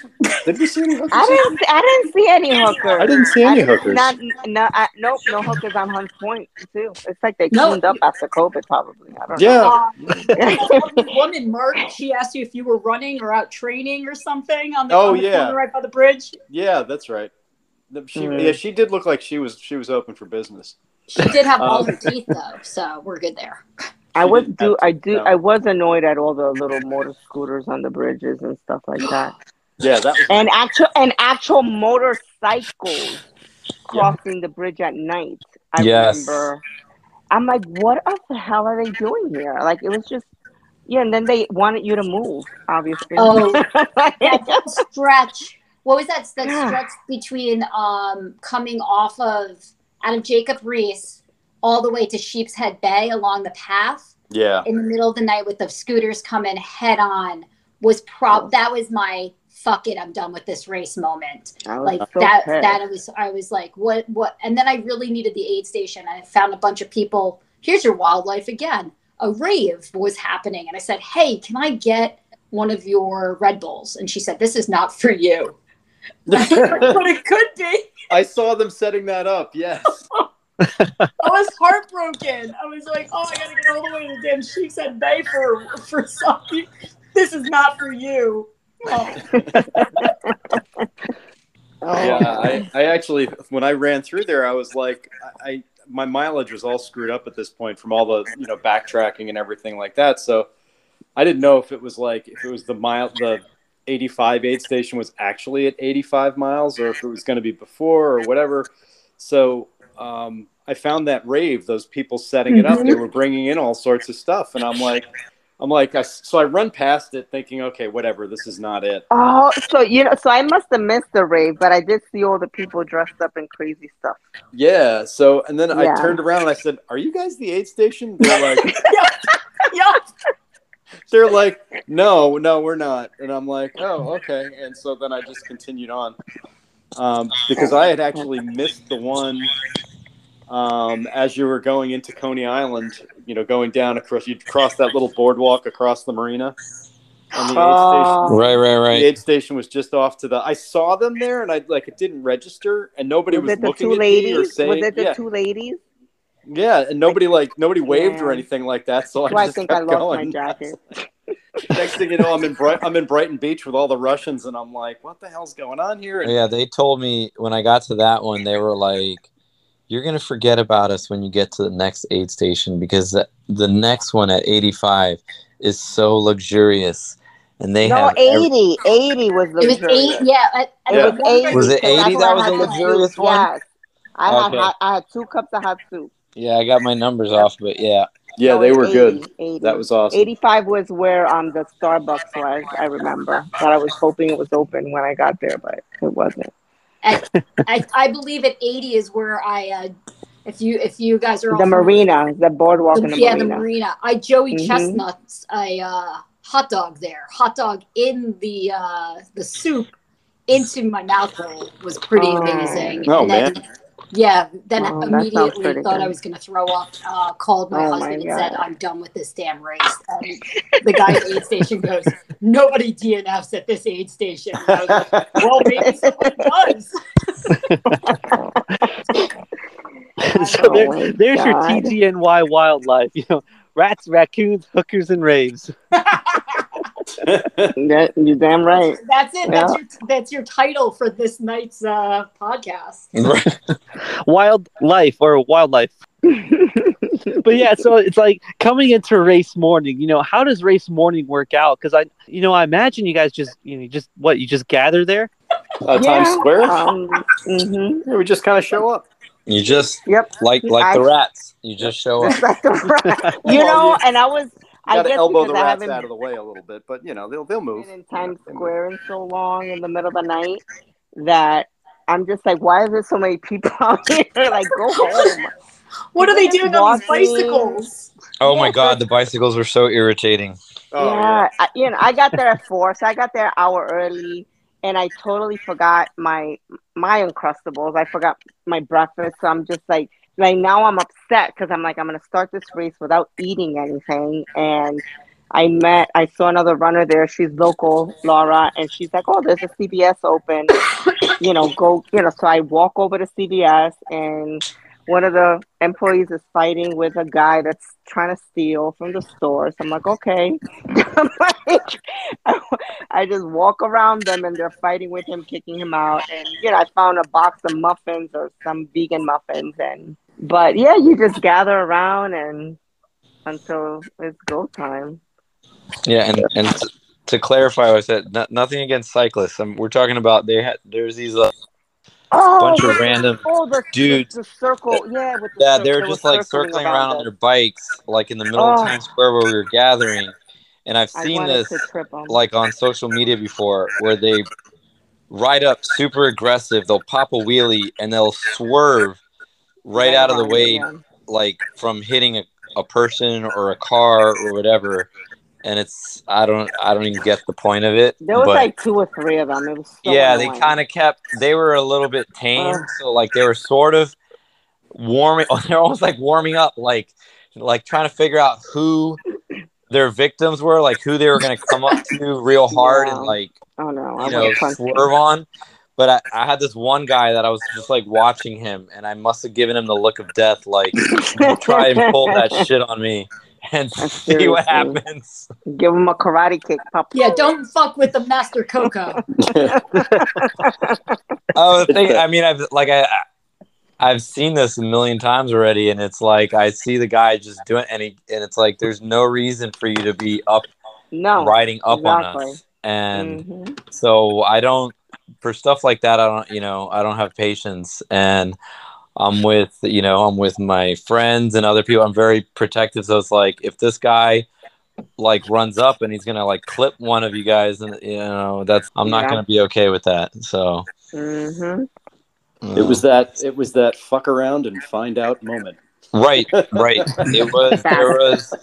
Did we see any hookers? I didn't. I didn't see any hookers. I didn't see any didn't- hookers. Not, no, I, nope, no hookers on Hunt's Point too. It's like they No. cleaned up after COVID, probably. I don't know. Yeah. Um, one woman, Mark, she asked you if you were running or out training or something on the, Oh, on the yeah. corner right by the bridge. Yeah, that's right. She, Mm. yeah, she did look like she was, she was open for business. She did have all Um, her teeth though, so we're good there. I She was didn't do. I do. no. I was annoyed at all the little motor scooters on the bridges and stuff like that, Yeah, that was. and actual and actual motorcycles crossing the bridge at night. I Yes. remember. I'm like, what the hell are they doing here? Like, it was just. Yeah, and then they wanted you to move, obviously. Oh. that, that stretch. What was that? That Yeah. stretch between um, coming off of out of Jacob Riis all the way to Sheepshead Bay along the path. Yeah, in the middle of the night with the scooters coming head on was prob that was my fuck it I'm done with this race moment. Was like so that pissed. that was I was like what what and then I really needed the aid station. I found a bunch of people here's your wildlife again. A rave was happening and I said hey can I get one of your Red Bulls? And she said this is not for you but it could be I saw them setting that up. Yes. I was heartbroken I was like oh I gotta get all the way to the damn Sheepshead Bay for for something this is not for you oh. Oh. yeah, I, I actually when I ran through there, I was like, I, I my mileage was all screwed up at this point from all the you know backtracking and everything like that. So I didn't know if it was like if it was the mile the 85 aid station was actually at 85 miles or if it was going to be before or whatever. So um, I found that rave, those people setting it up, they were bringing in all sorts of stuff, and I'm like. I'm like, I, so I run past it thinking, okay, whatever, this is not it. Oh, so you know, so I must have missed the rave, but I did see all the people dressed up in crazy stuff. Yeah. So, and then I turned around and I said, "Are you guys the aid station?" They're like, yeah "They're like, no, no, we're not." And I'm like, "Oh, okay." And so then I just continued on. um, because I had actually missed the one um, as you were going into Coney Island. You know, going down across, you'd cross that little boardwalk across the marina. On the aid Oh. station. Right, right, The aid station was just off to the. I saw them there, and I like it didn't register, and nobody Was was, it the looking two at me or saying, Was it the yeah, two ladies? Yeah, and nobody like nobody waved or anything like that. So I So I just think I kept lost going. my jacket. Next thing you know, I'm in Bright, I'm in Brighton Beach with all the Russians, and I'm like, what the hell's going on here? And Yeah, they told me when I got to that one, they were like, "You're gonna forget about us when you get to the next aid station because the, the next one at 85 is so luxurious, and they No, have every- 80. 80 was It was luxurious. eight. Yeah. I, I Yeah. It was 80. Was it 80 that was had the the luxurious soup. one? Yes. I had, Okay. hot, I had two cups of hot soup. Yeah, I got my numbers off, but yeah, yeah, No, they were 80, good. 80. That was awesome. 85 was where um the Starbucks was, I remember. But I was hoping it was open when I got there, but it wasn't. I, I believe at 80 is where I. Uh, if you if you guys are all The familiar- marina, the boardwalk in the yeah, marina. the marina. I Joey Mhm. Chestnuts a uh, hot dog there. Hot dog in the uh, the soup into my mouth hole was pretty Oh. amazing. Oh, and then, man. Yeah, then Oh, immediately pretty thought I was going to throw up. Uh, called my Oh, my husband and said, "I'm done with this damn race." And the guy at the aid station goes, "Nobody DNFs at this aid station." And I was like, well, maybe someone does. so Oh there, my there's your God. TGNY wildlife. You know, rats, raccoons, hookers, and raves. That- You're damn right. That's it. That's your that's your title for this night's uh, podcast. Wildlife or wildlife. But yeah, so it's like coming into race morning. You know, how does race morning work out? Because I, you know, I imagine you guys just, you know, just what you just gather there. uh, Times Square. Um, hmm Yeah, we just kind of show up. you just Yep. like like I- the rats. You just show up. Like the rat. You know, and I was, I Got to guess elbow the rats out of the way a little bit, but you know they'll they'll move. been in Times They move. Square in so long in the middle of the night that I'm just like, why is there so many people out here? like, go home. What are they Just doing on these bicycles? Oh my god, the bicycles were so irritating. Oh, yeah, I, you know, I got there at four, so I got there an hour early, and I totally forgot my my uncrustables. I forgot my breakfast, so I'm just like, like now I'm upset because I'm like, I'm gonna start this race without eating anything, and I met, I saw another runner there. She's local, Laura, and she's like, oh, there's a CVS open, you know, go, you know. So I walk over to CVS and. One of the employees is fighting with a guy that's trying to steal from the store. So I'm like, okay. I'm like, I, I just walk around them and they're fighting with him, kicking him out. And, you know, I found a box of muffins or some vegan muffins. And, but yeah, you just gather around and until it's go time. Yeah, and and to clarify, what I said no, nothing against cyclists. Um we're talking about they had there's these uh, Oh, bunch of random oh, the, dudes. The, the circle, yeah. With the yeah, cir- they were they just like circling around on their bikes, like in the middle Oh. of Times Square where we were gathering. And I've seen this like on social media before, where they ride up super aggressive. They'll pop a wheelie and they'll swerve right out of the way, like from hitting a, a person or a car or whatever. And it's I don't I don't even get the point of it. There was but like two or three of them. It was so yeah, they kind of kept. They were a little bit tame, Ugh. so like they were sort of warming. They're almost like warming up, like like trying to figure out who their victims were, like who they were going to come up to real hard Yeah. and like Oh no, I you know would've punched him. swerve on. But I, I had this one guy that I was just like watching him, and I must have given him the look of death, like try and pull that shit on me and see what happens. Give him a karate kick, pop. Yeah, don't fuck with the Master Cocco. Oh, thing. I mean, I've like I, I've seen this a million times already, and it's like I see the guy just doing, and he, and it's like there's no reason for you to be up No. riding up on exactly. us, and Mhm. so I don't for stuff like that. I don't, you know, I don't have patience, and I'm with, you know, I'm with my friends and other people. I'm very protective, so it's like if this guy like runs up and he's gonna like clip one of you guys, and you know, that's I'm not Yeah. gonna be okay with that. So. Mhm. It was that it was that fuck around and find out moment. Right, right. It was there was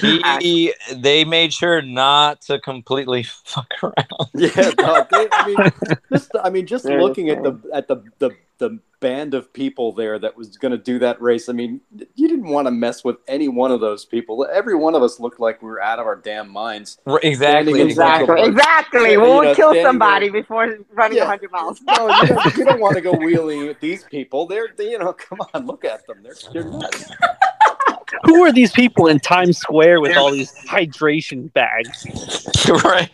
he. They made sure not to completely fuck around. Yeah, no, they, I mean, just I mean, just looking at the at the the the band of people there that was going to do that race. I mean, you didn't want to mess with any one of those people. Every one of us looked like we were out of our damn minds. Exactly. Exactly. Exactly. Yeah, we you would know, kill somebody there. before running Yeah. 100 miles. No, you don't, you don't want to go wheeling at these people. They're, they, you know, come on, look at them. They're, they're nuts. Who are these people in Times Square with all these hydration bags? right.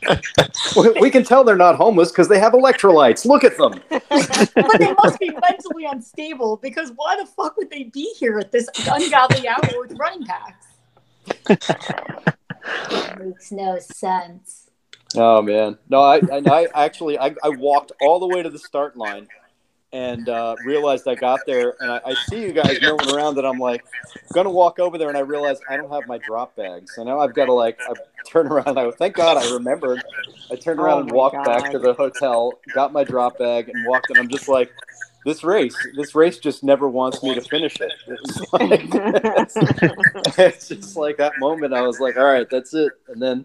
We- We can tell they're not homeless because they have electrolytes. Look at them. but they must be mentally unstable because why the fuck would they be here at this ungodly hour with running packs? Makes no sense. Oh man, no, I, I, I actually I, I walked all the way to the start line, and uh, realized I got there, and I, I see you guys moving around, and I'm like, gonna walk over there, and I realize I don't have my drop bag, so now I've got to like I turn around. I thank God I remembered. I turned around Oh and walked back to the hotel, got my drop bag, and walked, and I'm just like. This race, this race just never wants me to finish it. It's, like, it's, it's just like that moment. I was like, "All right, that's it," and then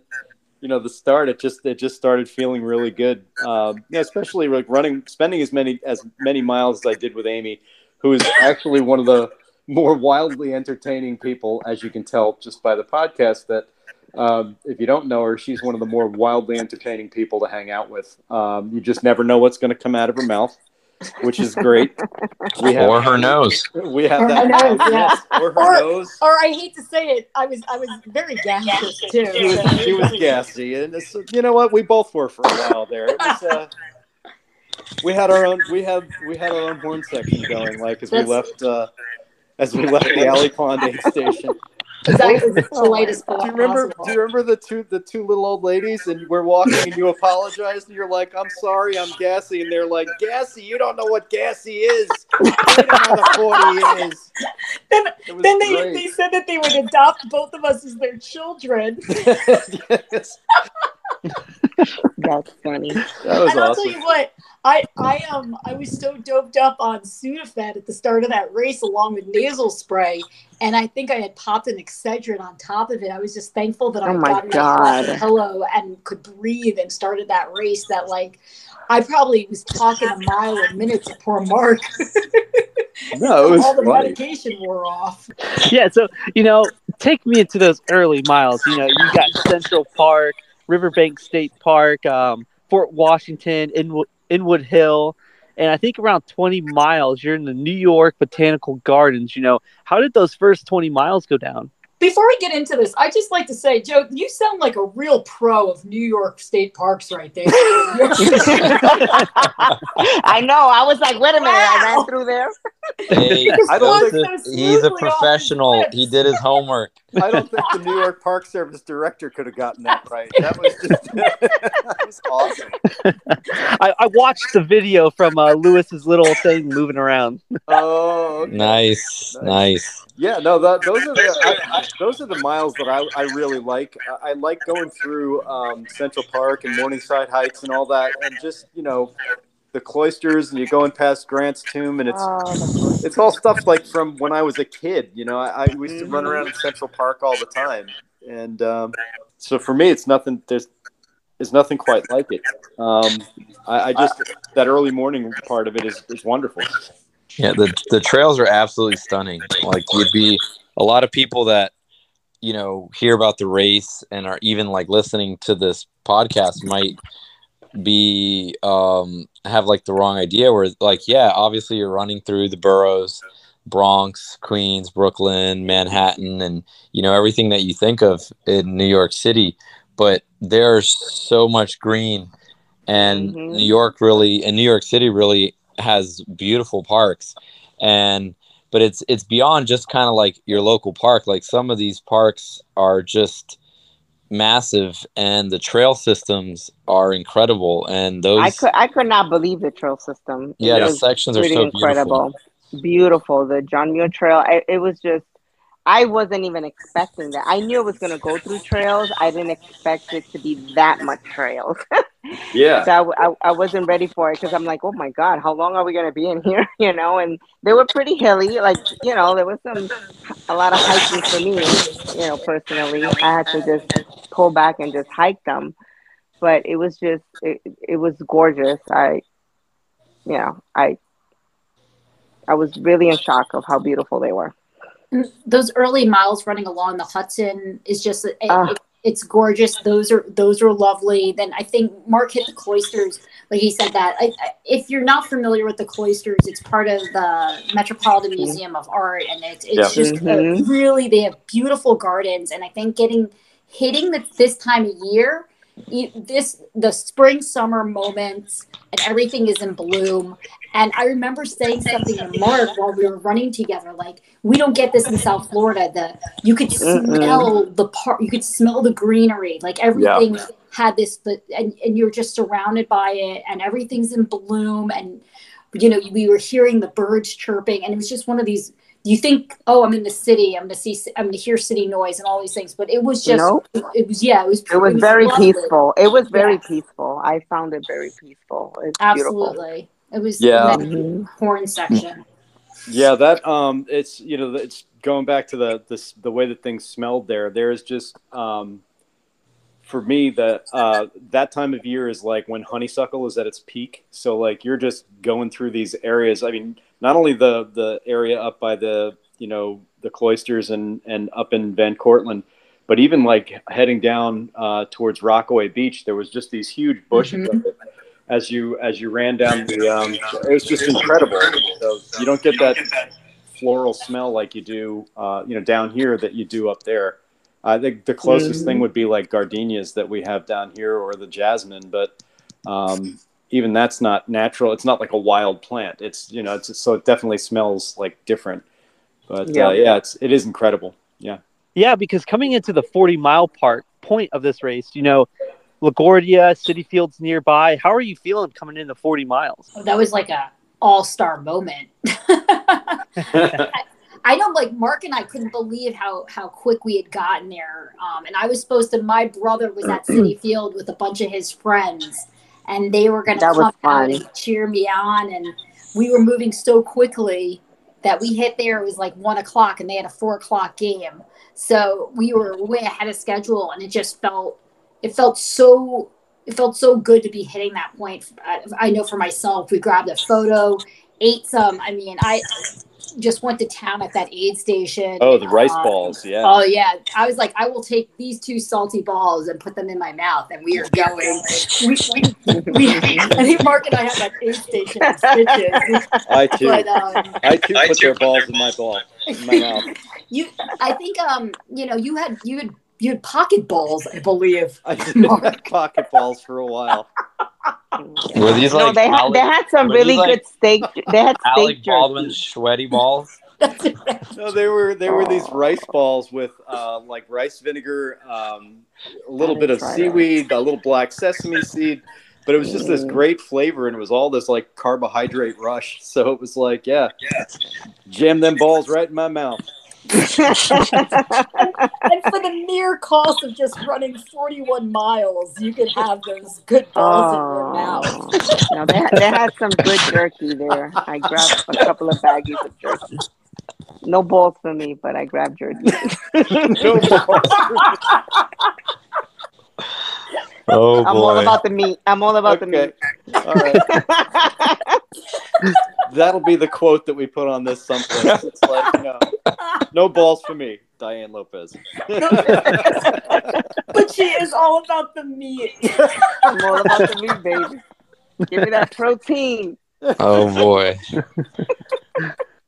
you know the start it just it just started feeling really good. Um, yeah, especially like running spending as many as many miles as i did with amy who is actually one of the more wildly entertaining people as you can tell just by the podcast that um, if you don't know her she's one of the more wildly entertaining people to hang out with. Um, you just never know what's going to come out of her mouth which is great we have, Or her nose. we have Or that her nose, yeah. or her Or- nose Or I hate to say it, I was I was very gaseous too. she was, she was gassy, and it's, you know what? We both were for a while there. It was, uh, we had our own, we had we had our own horn section going, like as we left, uh, as we left the Alley Pond aid station. Exactly the politest Do you remember? Do you remember the two the two little old ladies, and we're walking, and you apologize and you're like, "I'm sorry, I'm gassy," and they're like, "Gassy, you don't know what gassy is. You don't know how the forty is." Then, then they, great. they said that they would adopt both of us as their children. That's funny. that was and I'll tell you what, I I um I was so doped up on Sudafed at the start of that race, along with nasal spray, and I think I had popped an Excedrin on top of it. I was just thankful that I Oh my got God. a pillow and could breathe and started that race. That like, I probably was talking a mile a minute to poor Mark. No, it was All the funny. Wore off. Yeah, so you know, take me into those early miles. You know, you got Central Park, Riverbank State Park, um, Fort Washington, Inwood, Inwood Hill, and I think around 20 miles, you're in the New York Botanical Gardens. You know, how did those first 20 miles go down? Before we get into this, I just like to say, Joe, you sound like a real pro of New York State parks right there. I know. I was like, wait a minute. I ran through there. Hey, I don't think- he's a smoothly off his professional. He did his homework. I don't think the New York Park Service director could have gotten that right. That was just that was awesome. I, I watched the video from uh, Luis's little thing moving around. Oh, okay. Nice, nice. Yeah, no, that, those are the I, I, those are the miles that I, I really like. I, I like going through um, Central Park and Morningside Heights and all that, and just you know the cloisters, and you're going past Grant's Tomb, and it's Oh, it's all stuff like from when I was a kid. You know, I, I used to run around in Central Park all the time, and um, so for me, it's nothing. There's there's nothing quite like it. Um, I, I just that early morning part of it is, is wonderful. Yeah, the the trails are absolutely stunning. Like you'd be a lot of people that you know hear about the race and are even like listening to this podcast might be um have like the wrong idea where like yeah obviously you're running through the boroughs bronx queens brooklyn manhattan and you know everything that you think of in new york city but there's so much green and Mhm. new york really and new york city really has beautiful parks and but it's it's beyond just kind of like your local park like some of these parks are just massive and the trail systems are incredible and those I could I could not believe the trail system. Yeah the sections are pretty so incredible. beautiful Beautiful. The John Muir Trail. I, it was just I wasn't even expecting that. I knew it was going to go through trails. I didn't expect it to be that much trails. Yeah. so I, I, I wasn't ready for it because I'm like, oh my god, how long are we going to be in here? You know, and they were pretty hilly. Like you know, there was some a lot of hiking for me. You know, personally, I had to just pull back and just hike them. But it was just it, it was gorgeous. I, you know, I I was really in shock of how beautiful they were. Those early miles running along the Hudson is just it, Ah. it- it's gorgeous. Those are those are lovely. Then I think Mark hit the cloisters, like he said that. I, I, if you're not familiar with the cloisters, it's part of the Metropolitan Museum of Art, and it's it's Yeah. just uh, Mhm. really they have beautiful gardens. And I think getting hitting the, this time of year, this the spring summer moments, and everything is in bloom. And I remember saying something to Mark while we were running together, like we don't get this in South Florida. The you could Mm-mm. smell the part, you could smell the greenery, like everything had this, the, and and you're just surrounded by it, and everything's in bloom, and you know we were hearing the birds chirping, and it was just one of these. You think, oh, I'm in the city. I'm gonna see. I'm gonna hear city noise and all these things, but it was just. Nope. It, was yeah. It was. It was very lovely. peaceful. It was very peaceful. I found it very peaceful. It's Absolutely. It was Yeah. in that beautiful. horn section. Yeah, that um, it's you know, it's going back to the this the way that things smelled there. There is just um, for me that uh, that time of year is like when honeysuckle is at its peak. So like you're just going through these areas. I mean, not only the the area up by the you know the cloisters and and up in Van Cortlandt, but even like heading down uh, towards Rockaway Beach, there was just these huge bushes of it as you as you ran down the. Um, it was just incredible. So you don't get that floral smell like you do, uh, you know, down here that you do up there. I think the closest thing would be like gardenias that we have down here or the jasmine, but um, even that's not natural. It's not like a wild plant. It's you know, it's so it definitely smells like different. But Yeah. uh, yeah, it's it is incredible. Yeah. Yeah, because coming into the 40 mile part point of this race, you know, LaGuardia, Citi Fields nearby. How are you feeling coming into 40 miles? That was like a all star moment. I know, like Mark and I couldn't believe how how quick we had gotten there. Um, and I was supposed to. My brother was at Citi Field with a bunch of his friends, and they were going to That come out and cheer me on. And we were moving so quickly that we hit there. It was like one o'clock, and they had a four o'clock game. So we were way ahead of schedule, and it just felt it felt so it felt so good to be hitting that point. I, I know for myself, we grabbed a photo, ate some. I mean, I just went to town at that aid station. Oh, the rice Uh, balls. Yeah. Oh yeah, I was like, I will take these two salty balls and put them in my mouth, and we are going. we, we, we, I think Mark and I have that aid station stitches. I too. But um, I too put their balls in my ball in my mouth. you, I think um, you know, you had you had you had pocket balls, I believe. I didn't have pocket balls for a while. Were these no, like they had they had some were these really like good steak. They had Alec steak Baldwin jerky. sweaty balls? No, they were they were these rice balls with uh, like rice vinegar, um, a little bit of try that. seaweed, a little black sesame seed, but it was just this great flavor, and it was all this like carbohydrate rush. So it was like, yeah, jam them balls right in my mouth. And for the mere cost of just running 41 miles, you could have those good balls in your mouth. Oh, no, they had, they had some good jerky there. I grabbed a couple of baggies of jerky. No balls for me, but I grabbed jerky. No balls. Oh I'm all about the meat. I'm all about Okay. the meat. All right, that'll be the quote that we put on this someplace. It's like, no, no balls for me, Diane Lopez. but she is all about the meat. meat. I'm all about the meat, baby. Give me that protein. Oh boy!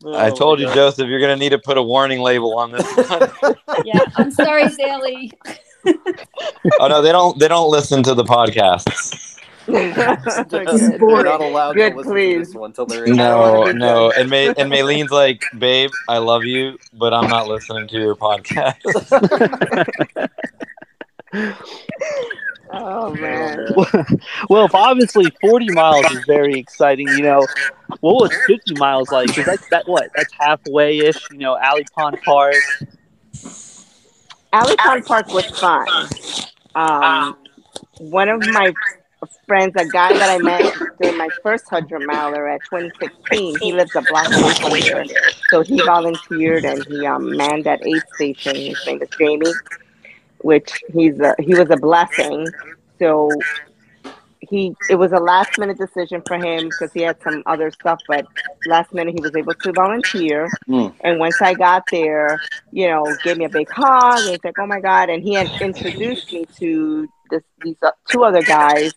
I Oh, told you, God. Joseph, you're gonna need to put a warning label on this one. Yeah, I'm sorry, Sally. Oh no, they don't. They don't listen to the podcasts. Good. They're not allowed Good, to listen please. to this one until they're in No, no. And May and Maylene's like, babe, I love you, but I'm not listening to your podcast. Oh man. well, if obviously 40 miles is very exciting, you know, what was 50 miles like? Because that's that what? That's halfway ish, you know, Alley Pond Park, Alley Pond Park was fun. Um, one of my friends, a guy that I met during my first hundred miler at 2016, he lives a block away from here, so he volunteered and he um, manned that aid station. His name is Jamie, which he's a, he was a blessing. So he it was a last minute decision for him because he had some other stuff, but last minute he was able to volunteer. Mm. And once I got there, you know, gave me a big hug. And he's like, "Oh my god!" And he had introduced me to this, these uh, two other guys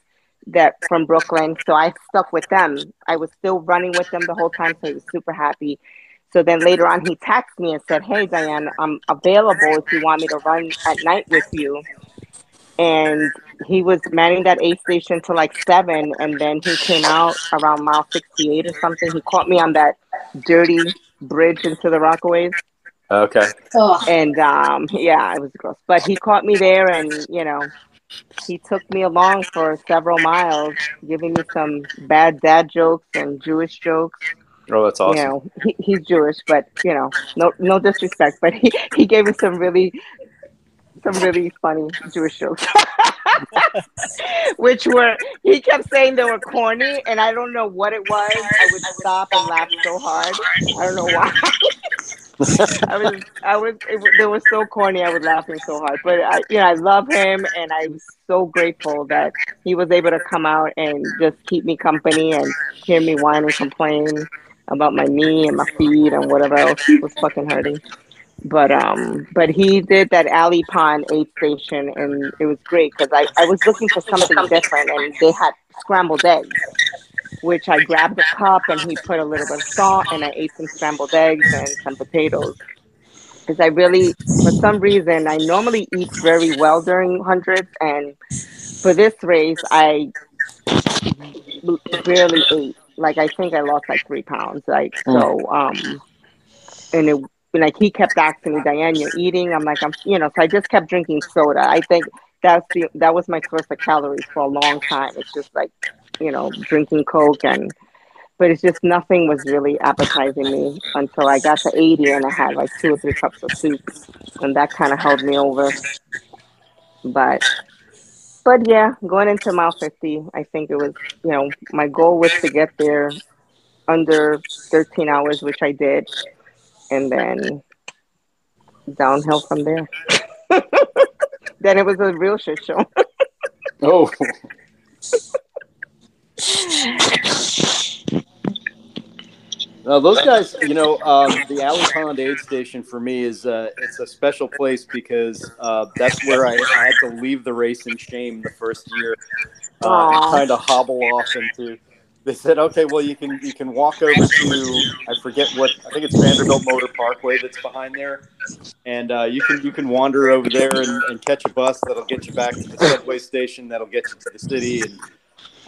that from Brooklyn. So I stuck with them. I was still running with them the whole time, so he was super happy. So then later on, he texted me and said, "Hey Diane, I'm available if you want me to run at night with you." And he was manning that aid station till like seven, and then he came out around mile sixty-eight or something. He caught me on that dirty bridge into the Rockaways, Okay. Oh, and um, yeah, it was gross. But he caught me there, and you know, he took me along for several miles, giving me some bad dad jokes and Jewish jokes. Oh, that's awesome. You know, he, he's Jewish, but you know, no no disrespect, but he, he gave me some really some really funny Jewish jokes. Which were he kept saying they were corny and I don't know what it was. I would stop and laugh so hard. I don't know why. I was I was it, they were so corny I was laughing so hard. But I you know, I love him and I was so grateful that he was able to come out and just keep me company and hear me whine and complain about my knee and my feet and whatever else was fucking hurting. But um, but he did that alley pond aid station, and it was great because I, I was looking for something different, and they had scrambled eggs, which I grabbed a cup and he put a little bit of salt, and I ate some scrambled eggs and some potatoes. Because I really, for some reason, I normally eat very well during hundreds, and for this race, I barely ate. Like I think I lost like three pounds. Like so, um, and it like he kept asking me, Diane, you're eating. I'm like, I'm, you know. So I just kept drinking soda. I think that's the that was my source of calories for a long time. It's just like, you know, drinking Coke and. But it's just nothing was really appetizing me until I got to 80 and I had like two or three cups of soup, and that kind of held me over. But but yeah, going into mile 50, I think it was, you know, my goal was to get there under 13 hours, which I did, and then downhill from there. then it was a real shit show. Oh. Now those guys, you know, um, the Alley Pond Aid Station for me is uh, it's a special place because uh, that's where I, I had to leave the race in shame the first year, uh, Aw. kind of hobble off into. They said, okay, well you can you can walk over to I forget what I think it's Vanderbilt Motor Parkway that's behind there, and uh, you can you can wander over there and, and catch a bus that'll get you back to the subway station that'll get you to the city and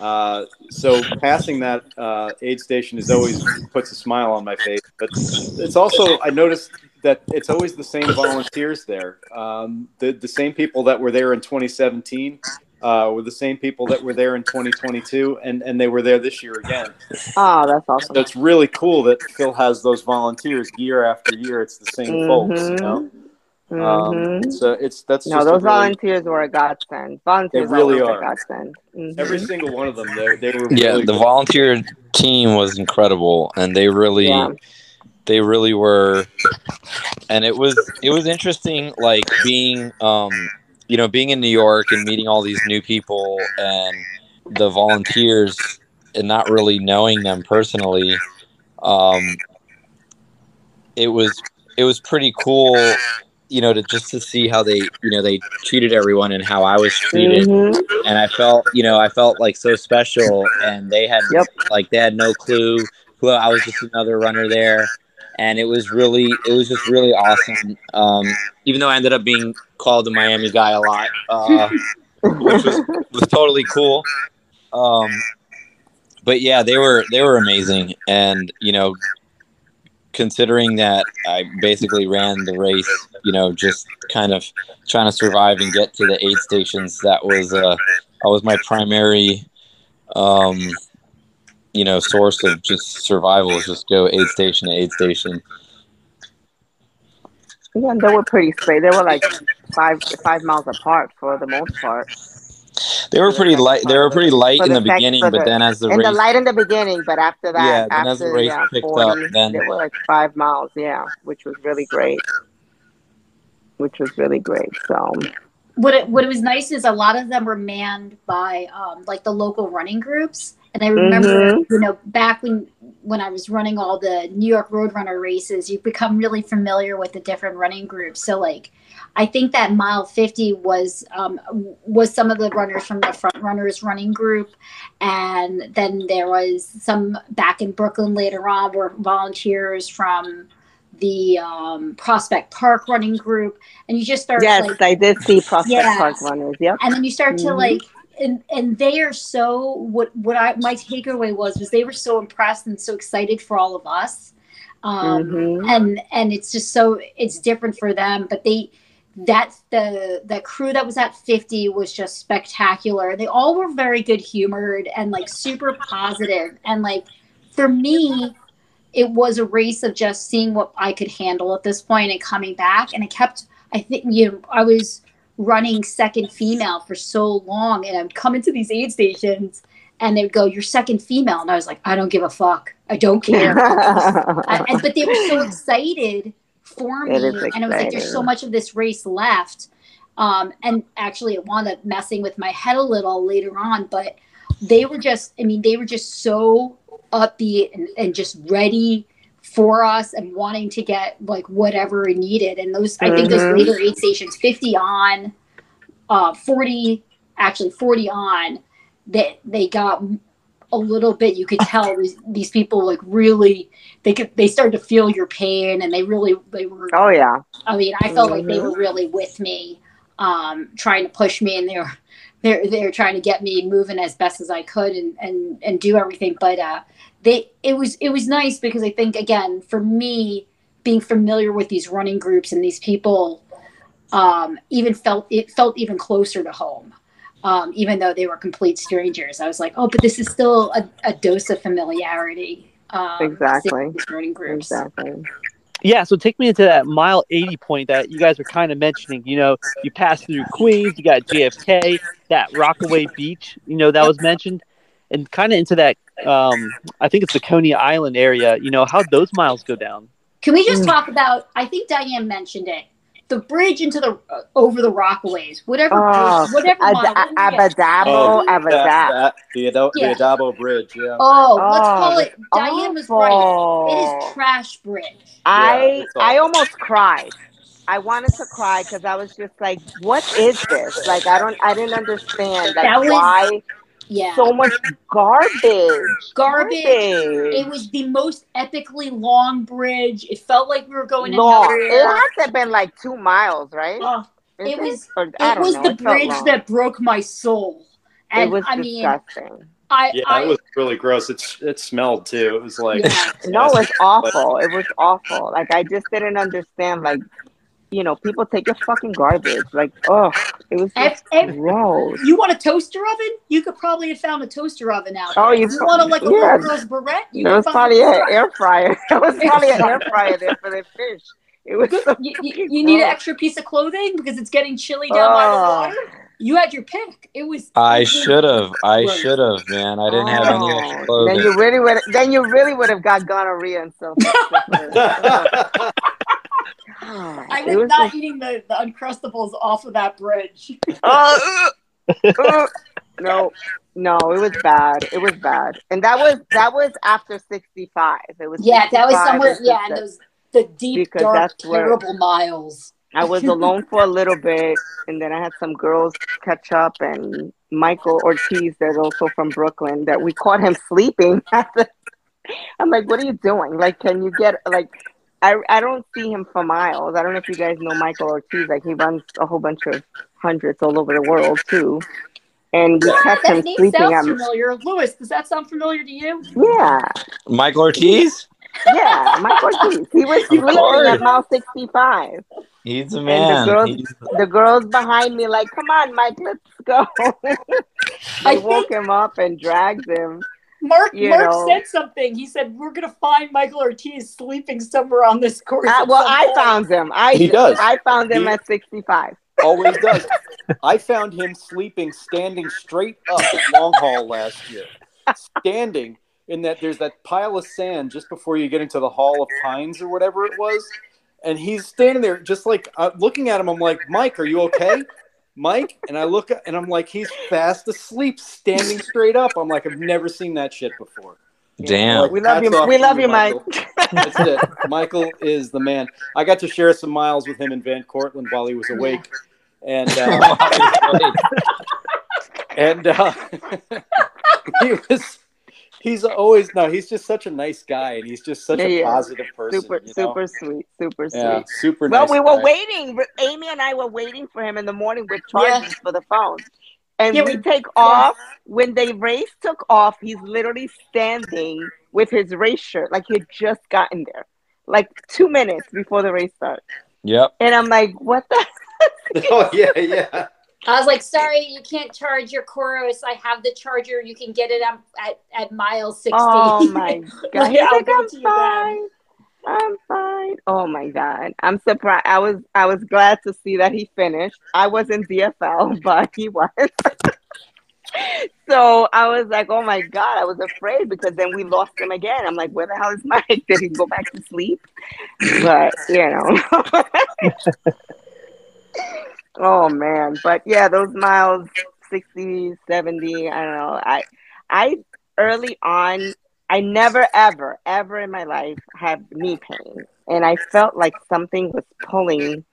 uh, so passing that uh, aid station is always puts a smile on my face. But it's also I noticed that it's always the same volunteers there. Um, the the same people that were there in 2017 uh, were the same people that were there in 2022, and and they were there this year again. Oh, that's awesome. So really cool that Phil has those volunteers year after year. It's the same folks, you know. Um, Mhm. so it's that's no, just a those really- volunteers were a godsend. Volunteers They really are. a godsend. Mhm. every single one of them. They they were Yeah, really the cool. volunteer team was incredible, and they really, Yeah. they really were, and it was it was interesting, like being, um, you know, being in New York and meeting all these new people and the volunteers, and not really knowing them personally. Um, it was it was pretty cool, you know, to just to see how they, you know, they treated everyone and how I was treated Mhm. and I felt, you know, I felt like so special, and they had Yep. like they had no clue who I was, just another runner there, and it was really, it was just really awesome. Um, even though I ended up being called the Miami guy a lot, uh, which was was totally cool. Um, but yeah, they were they were amazing, and you know, considering that I basically ran the race, you know, just kind of trying to survive and get to the aid stations. That was uh, that was my primary, um, you know, source of just survival. Was just go aid station to aid station. Yeah, and they were pretty straight. They were like five five miles apart for the most part. They were pretty light. They were pretty light in the the beginning, for but the- then as the and race, the light in the beginning, but after that, Yeah, then after as the race yeah, picked 40, up, then- they were like five miles. Yeah, which was really great. Which was really great. So what it, what it was nice is a lot of them were manned by um, like the local running groups and i remember Mhm. you know back when when i was running all the new york roadrunner races you become really familiar with the different running groups so like i think that mile 50 was um, was some of the runners from the front runners running group and then there was some back in brooklyn later on were volunteers from the um, prospect park running group and you just start yes, like I did see Prospect Yes. Park runners. Yep. and then you start to Mhm. like and and they are so what what i my takeaway was was they were so impressed and so excited for all of us. Um Mhm. and and it's just so it's different for them but they that's the the crew that was at 50 was just spectacular. They all were very good humored and like super positive. And like for me it was a race of just seeing what i could handle at this point and coming back. And I kept i think you know i was running second female for so long and i'm coming to these aid stations and they'd go you're second female and i was like i don't give a fuck i don't care I, and- but they were so excited for me, and I was like, "There's so much of this race left." Um, and actually, it wound up messing with my head a little later on. But they were just—I mean, they were just so upbeat and, and just ready for us and wanting to get like whatever needed. And those, I think, those Mhm. later aid stations, 50 on, uh, 40, actually 40 on, that they got a little bit you could tell these, these people like really they could they started to feel your pain and they really they were oh yeah. i mean i felt like they Mhm. were really with me um trying to push me and they were they're they're trying to get me moving as best as i could and and and do everything but uh they it was it was nice because i think again for me being familiar with these running groups and these people um even felt it felt even closer to home um, even though they were complete strangers. I was like, oh, but this is still a, a dose of familiarity. Um, Exactly. running groups. Exactly. Yeah, so take me into that mile 80 point that you guys were kind of mentioning. You know, you pass through Queens, you got JFK, that Rockaway Beach, you know, that was mentioned, and kind of into that, um, I think it's the Coney Island area. You know, how'd those miles go down? Can we just Mm. talk about? I think Diane mentioned it. The bridge into the uh, over the Rockaways, whatever, Oh, bridge, whatever Ad- mile. A- what did we get? Abadabo, Oh, that, Abadab. that, the, Ado- Yeah. the Addabbo Bridge, yeah. Oh, let's Oh, call it. Diane was right. It is trash bridge. I it's I almost cried. I wanted to cry because I was just like, "What is this?" Like, I don't, I didn't understand like That was- why Yeah, so much garbage. garbage. It was the most epically long bridge. It felt like we were going long. nowhere. It had to have been like two miles, right? Oh, Is it was- Or, I it don't was know. the It bridge that broke my soul. And it was I mean, disgusting. I, Yeah, I it was really gross. It, it smelled too. It was like, Yeah. No, it was awful. It was awful. Like I just didn't understand. Like, you know, people take your fucking garbage. Like, oh, it was just Ev- ev- gross. you want a toaster oven? You could probably have found a toaster oven out There. Oh, there. you you want a, like a yeah. little girl's barrette? You There could was find probably an air fryer. There was probably an air fryer there for the fish. It was so You, you, you need an extra piece of clothing because it's getting chilly down by the Oh. water. You had your pick. It was. I should have. I should have, man. I didn't have any extra Oh, Then clothing. you really would. Then you really would have got gonorrhea and stuff. I was was not just, eating the, the uncrustables off of that bridge. oh, uh, no, no, it was bad. It was bad, and that was that was after sixty five. It was Yeah, that was somewhere. Yeah, and those the deep, Because dark, terrible miles. I was alone for a little bit, and then I had some girls catch up, and Michael Ortiz, that's also from Brooklyn, that we caught him sleeping. I'm like, what are you doing? Like, can you get like? I I don't see him for miles. I don't know if you guys know Michael Ortiz. Like, he runs a whole bunch of hundreds all over the world too, and we catch him That name sleeping. sounds I'm, familiar. Luis, does that sound familiar to you? yeah, Michael Ortiz? yeah, Michael Ortiz. He was sleeping course. at mile 65. He's a the man. girls- He's- the girls behind me like, come on, Mike, let's go. I they woke him up and dragged him. Mark You Mark know. said something. He said we're gonna find Michael Ortiz sleeping somewhere on this course. Uh, well, I found him. I He does. I found him He- at 65. Always does. I found him sleeping, standing straight up at Long Haul last year. Standing in that there's that pile of sand just before you get into the Hall of Pines or whatever it was. And he's standing there just like uh, looking at him. I'm like, Mike, are you okay? Mike? And I look and I'm like, he's fast asleep, standing straight up. I'm like, I've never seen that shit before. Damn. We love you. We love you, you, Mike. That's it. Michael is the man. I got to share some miles with him in Van Cortlandt while he was awake, and uh, and uh, he was. He's always no. He's just such a nice guy, and he's just such Yeah, a yeah. positive person. super, you know? super sweet. Super sweet. yeah, super. Well, nice we were guy. waiting. Amy and I were waiting for him in the morning with charges for the phone. And Yeah, we we- take off. When the race took off, he's literally standing with his race shirt, like he had just gotten there, like two minutes before the race starts. Yep. And I'm like, what the? Oh yeah, yeah. I was like, sorry, you can't charge your Coros. I have the charger. You can get it at, at, at mile 60. Oh my god! Like, like, I'm you then." fine. I'm fine. Oh my god! I'm surprised. I was I was glad to see that he finished. I wasn't DFL, but he was. so I was like, oh my god! I was afraid because then we lost him again. I'm like, where the hell is Mike? Did he go back to sleep? But you know. Oh man! But yeah, those miles 60, 70, I don't know. I I early on I never, ever, ever in my life had knee pain, and I felt like something was pulling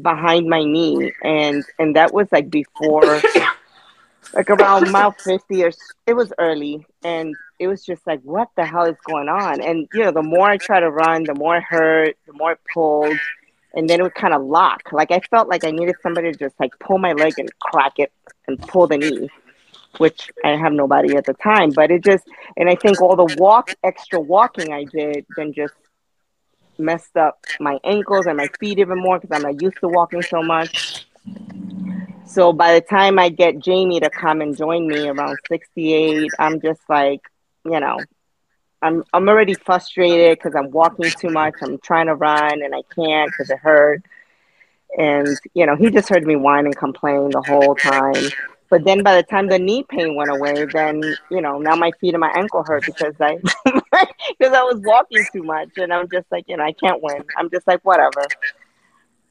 behind my knee, and and that was like before, like around mile fifty or it was early, and it was just like, what the hell is going on? And you know, the more I try to run, the more it hurt, the more it pulled, and then it would kind of lock. Like I felt like I needed somebody to just like pull my leg and crack it and pull the knee which I have nobody at the time, but it just, and I think all the walk, extra walking I did, then just messed up my ankles and my feet even more because I'm not used to walking so much. So by the time I get Jamie to come and join me around 68, I'm just like, you know, I'm I'm already frustrated because I'm walking too much. I'm trying to run and I can't because it hurt. And you know, he just heard me whine and complain the whole time. But then by the time the knee pain went away, then you know now my feet and my ankle hurt because I because I was walking too much, and I'm just like you know I can't win. I'm just like whatever.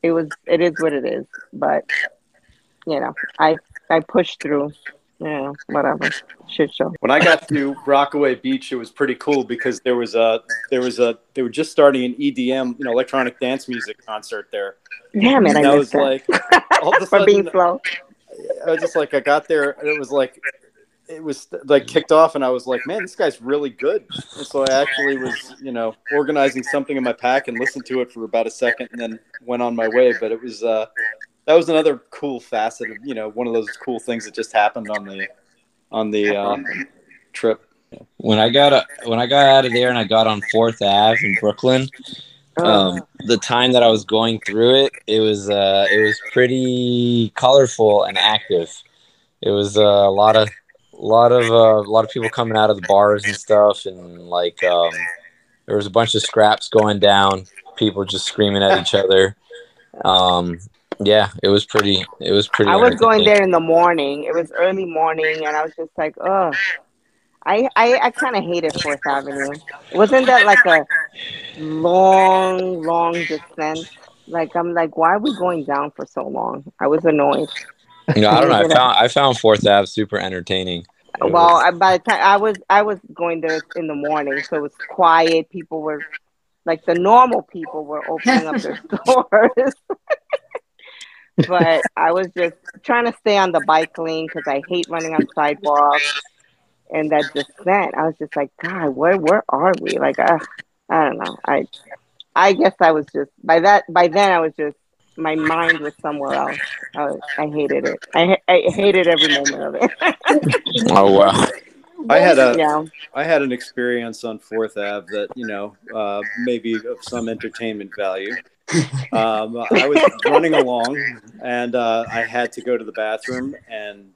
It was it is what it is, but you know I I pushed through. Know whatever shit show. When I got to Rockaway Beach, it was pretty cool because there was a there was a they were just starting an EDM, you know, electronic dance music concert there. Damn it! I and I missed was that like, all of a for being sudden, slow. I was just like, I got there, and it was like, it was like kicked off, and I was like, man, this guy's really good. And so I actually was, you know, organizing something in my pack and listened to it for about a second, and then went on my way. But it was, uh, that was another cool facet of, you know, one of those cool things that just happened on the, on the uh, trip. When I got a, when I got out of there and I got on Fourth Ave in Brooklyn, um, the time that I was going through it, it was uh, it was pretty colorful and active. It was uh, a lot of a lot of uh, a lot of people coming out of the bars and stuff, and like um, there was a bunch of scraps going down. People just screaming at each other. Um, yeah, it was pretty. It was pretty. I was going there in the morning. It was early morning, and I was just like, oh, I I, I kind of hated Fourth Avenue. Wasn't that like a long, long descent? Like I'm like, why are we going down for so long? I was annoyed. No, I don't know. I found I found Fourth Ave super entertaining. It Well, was- I, by the time I was I was going there in the morning, so it was quiet. People were like the normal people were opening up their stores. but I was just trying to stay on the bike lane because I hate running on sidewalks. And that descent, I was just like, God, where where are we? Like, uh, I don't know. I I guess I was just by that by then I was just my mind was somewhere else. I, was, I hated it. I I hated every moment of it. oh wow. I had a yeah. I had an experience on Fourth Ave that you know uh, maybe of some entertainment value. Um, I was running along and uh, I had to go to the bathroom, and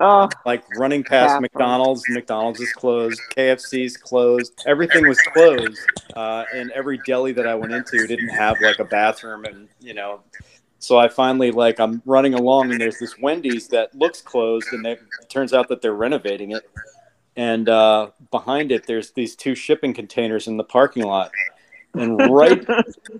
Oh, like running past Bathroom. McDonald's. McDonald's is closed. KFC's closed. Everything was closed, uh, and every deli that I went into didn't have like a bathroom, and you know. So I finally like I'm running along, and there's this Wendy's that looks closed, and they, it turns out that they're renovating it. And uh, behind it, there's these two shipping containers in the parking lot, and right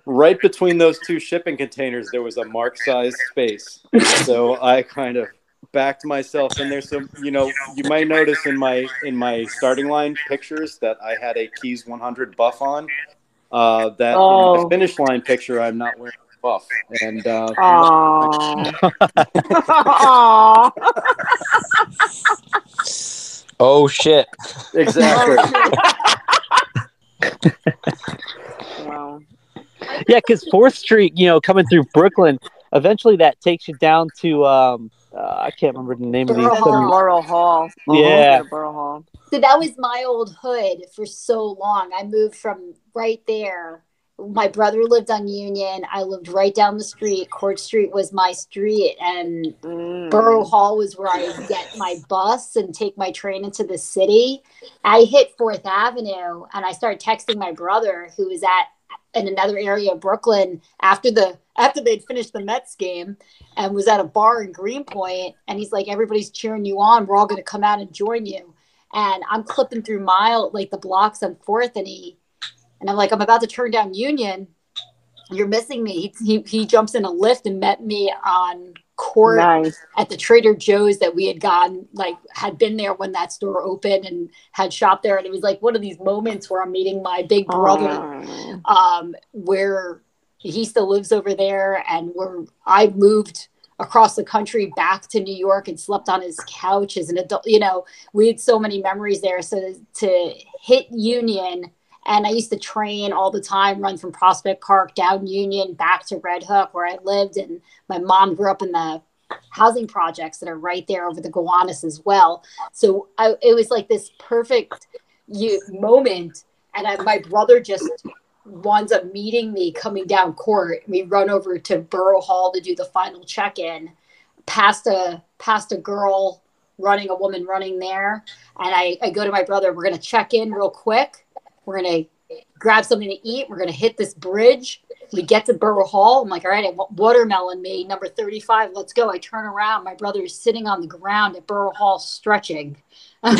right between those two shipping containers, there was a mark-sized space. So I kind of backed myself in there so you know you might notice in my in my starting line pictures that i had a keys 100 buff on uh that in Oh. the finish line picture i'm not wearing a buff and uh Aw. Aw. Oh shit! exactly Wow. Yeah, because Fourth Street, you know, coming through Brooklyn, eventually that takes you down to um, uh, I can't remember the name of Borough these. Hall. some- Borough Hall. Yeah. Borough Hall. So that was my old hood for so long. I moved from right there. My brother lived on Union. I lived right down the street. Court Street was my street, and Mm. Borough Hall was where I would get my bus and take my train into the city. I hit Fourth Avenue and I started texting my brother who was at in another area of Brooklyn after the after they'd finished the Mets game and was at a bar in Greenpoint. And he's like everybody's cheering you on. We're all going to come out and join you. And I'm clipping through mile like the blocks on 4th and he and I'm like I'm about to turn down Union. You're missing me. He, he, he jumps in a Lyft and met me on court Nice. at the Trader Joe's that we had gone, like, had been there when that store opened and had shopped there. And it was like one of these moments where I'm meeting my big brother, Aw. um, where he still lives over there, and where I moved across the country back to New York and slept on his couch as an adult. You know, we had so many memories there. So to hit Union, and I used to train all the time, run from Prospect Park down Union back to Red Hook where I lived, and my mom grew up in the housing projects that are right there over the Gowanus as well. So I, it was like this perfect you, moment, and I, my brother just winds up meeting me coming down court. We run over to Borough Hall to do the final check-in, past a past a girl running, a woman running there, and I, I go to my brother. We're gonna check in real quick. We're gonna grab something to eat. We're gonna hit this bridge. We get to Borough Hall. I'm like, all right, I want watermelon me, number 35. Let's go. I turn around. My brother is sitting on the ground at Borough Hall stretching. I'm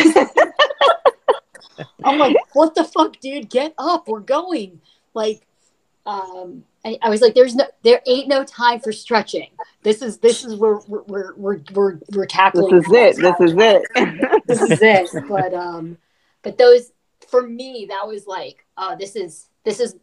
like, what the fuck, dude? Get up. We're going. Like, um, I, I was like, there's no, there ain't no time for stretching. This is, this is where we're, we're, we're, we're, we're tackling. This is it. This is it. this is it. But, um, but those, for me, that was like, oh, this is, this is,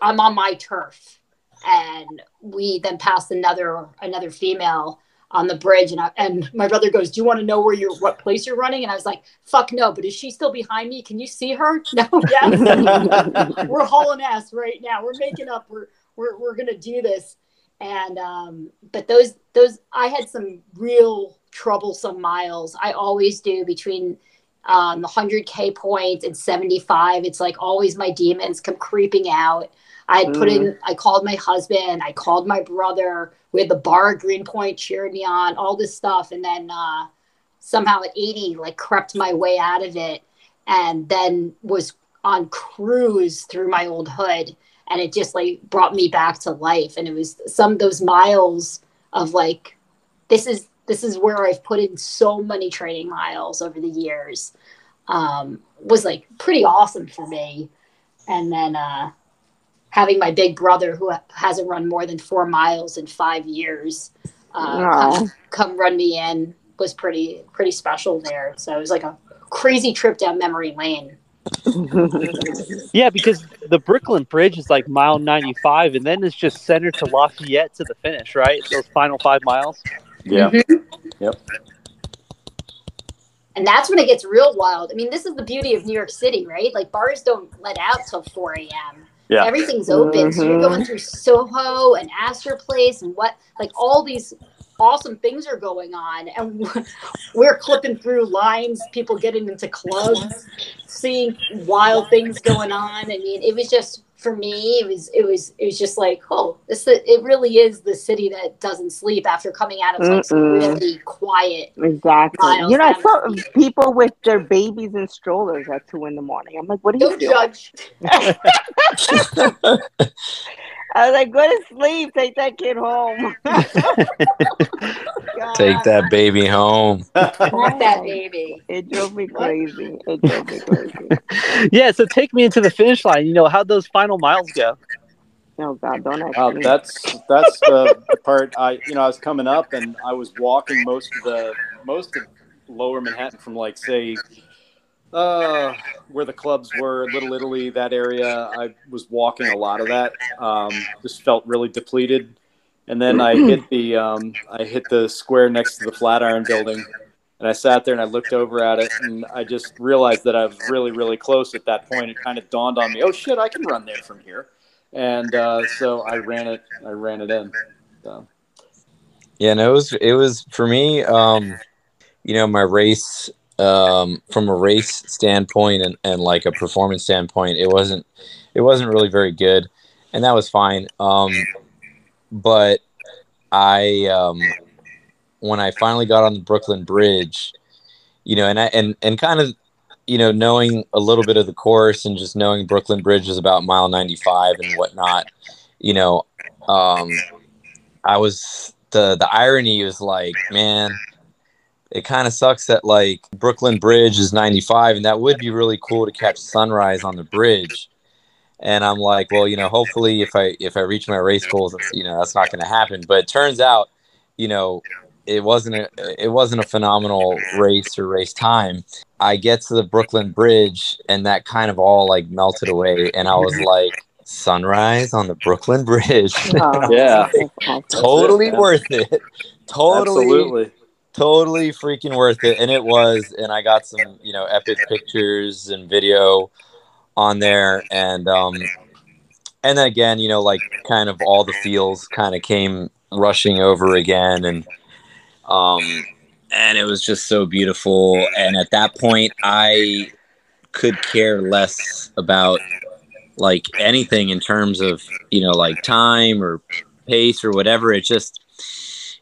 I'm on my turf. And we then passed another, another female on the bridge and I, and my brother goes, "Do you want to know where you're what place you're running?" And I was like, "Fuck no, but is she still behind me? Can you see her?" No, yes. we're hauling ass right now. We're making up. We're we're we're going to do this. And um but those those I had some real troublesome miles. I always do between um the 100k points point and 75. It's like always my demons come creeping out. I had put in, I called my husband, I called my brother. We had the bar at Greenpoint cheered me on, all this stuff. And then uh, somehow at 80, like crept my way out of it and then was on cruise through my old hood. And it just like brought me back to life. And it was some of those miles of like, this is, this is where I've put in so many training miles over the years. Um, was like pretty awesome for me. And then, uh, having my big brother who hasn't run more than four miles in five years uh, come, come run me in was pretty pretty special there. So it was like a crazy trip down memory lane. Yeah, because the Brooklyn Bridge is like mile 95, and then it's just center to Lafayette to the finish, right? Those final five miles. Yeah. Mhm. And that's when it gets real wild. I mean, this is the beauty of New York City, right? Like bars don't let out till 4 a.m. Yeah. Everything's open. So you're going through Soho and Astor Place and what, like all these awesome things are going on. And we're clipping through lines, people getting into clubs, seeing wild things going on. I mean, it was just for me, it was it was it was just like, oh, this it really is the city that doesn't sleep after coming out of like some really quiet. Exactly. Miles You know, I saw the people with their babies in strollers at two in the morning. I'm like, what are you Don't doing? judge. I was like, go to sleep. Take that kid home. Take that baby home. Not that baby. It drove me crazy. It drove me crazy. yeah, so take me into the finish line. You know, how'd those final miles go? Oh God, don't ask Uh, me. that's that's the, the part I you know I was coming up and I was walking most of the most of Lower Manhattan from like say uh, where the clubs were, Little Italy, that area. I was walking a lot of that. Um, just felt really depleted, and then I hit the um, I hit the square next to the Flatiron Building, and I sat there and I looked over at it, and I just realized that I was really really close at that point. It kind of dawned on me, oh shit, I can run there from here, and uh, so I ran it. I ran it in. So. Yeah, no, it was it was for me. Um, you know, my race um, from a race standpoint and, and like a performance standpoint, it wasn't it wasn't really very good, and that was fine. Um, but I um, when I finally got on the Brooklyn Bridge, you know, and I and and kind of you know knowing a little bit of the course and just knowing Brooklyn Bridge is about mile ninety five and whatnot, you know, um, I was the the irony was like, man, it kind of sucks that like Brooklyn Bridge is 95 and that would be really cool to catch sunrise on the bridge. And I'm like, well, you know, hopefully if I if I reach my race goals, you know, that's not going to happen. But it turns out, you know, it wasn't a it wasn't a phenomenal race or race time. I get to the Brooklyn Bridge and that kind of all like melted away and I was like sunrise on the Brooklyn Bridge. Oh, Yeah. that's totally man. worth it. Totally Absolutely. Totally freaking worth it and it was and i got some you know epic pictures and video on there and um and then again you know like kind of all the feels kind of came rushing over again and um and it was just so beautiful and at that point i could care less about like anything in terms of you know like time or pace or whatever it just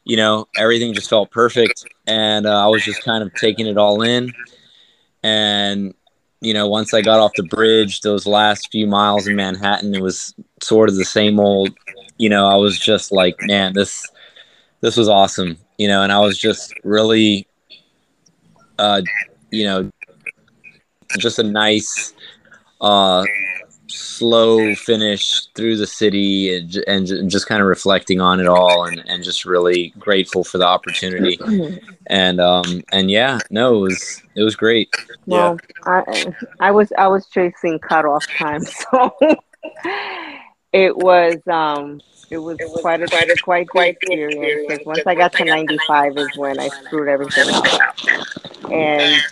you know everything just felt perfect. And uh, i was just kind of taking it all in. And you know once i got off the bridge those last few miles in manhattan it was sort of the same old you know i was just like man this this was awesome you know and i was just really uh you know just a nice uh slow finish through the city and, and just kind of reflecting on it all and, and just really grateful for the opportunity. And um and yeah no it was it was great. Well, I I was I was chasing cutoff time, so it was um it was quite a quite a quite quite experience. Because once I got to ninety five is when I screwed everything up, and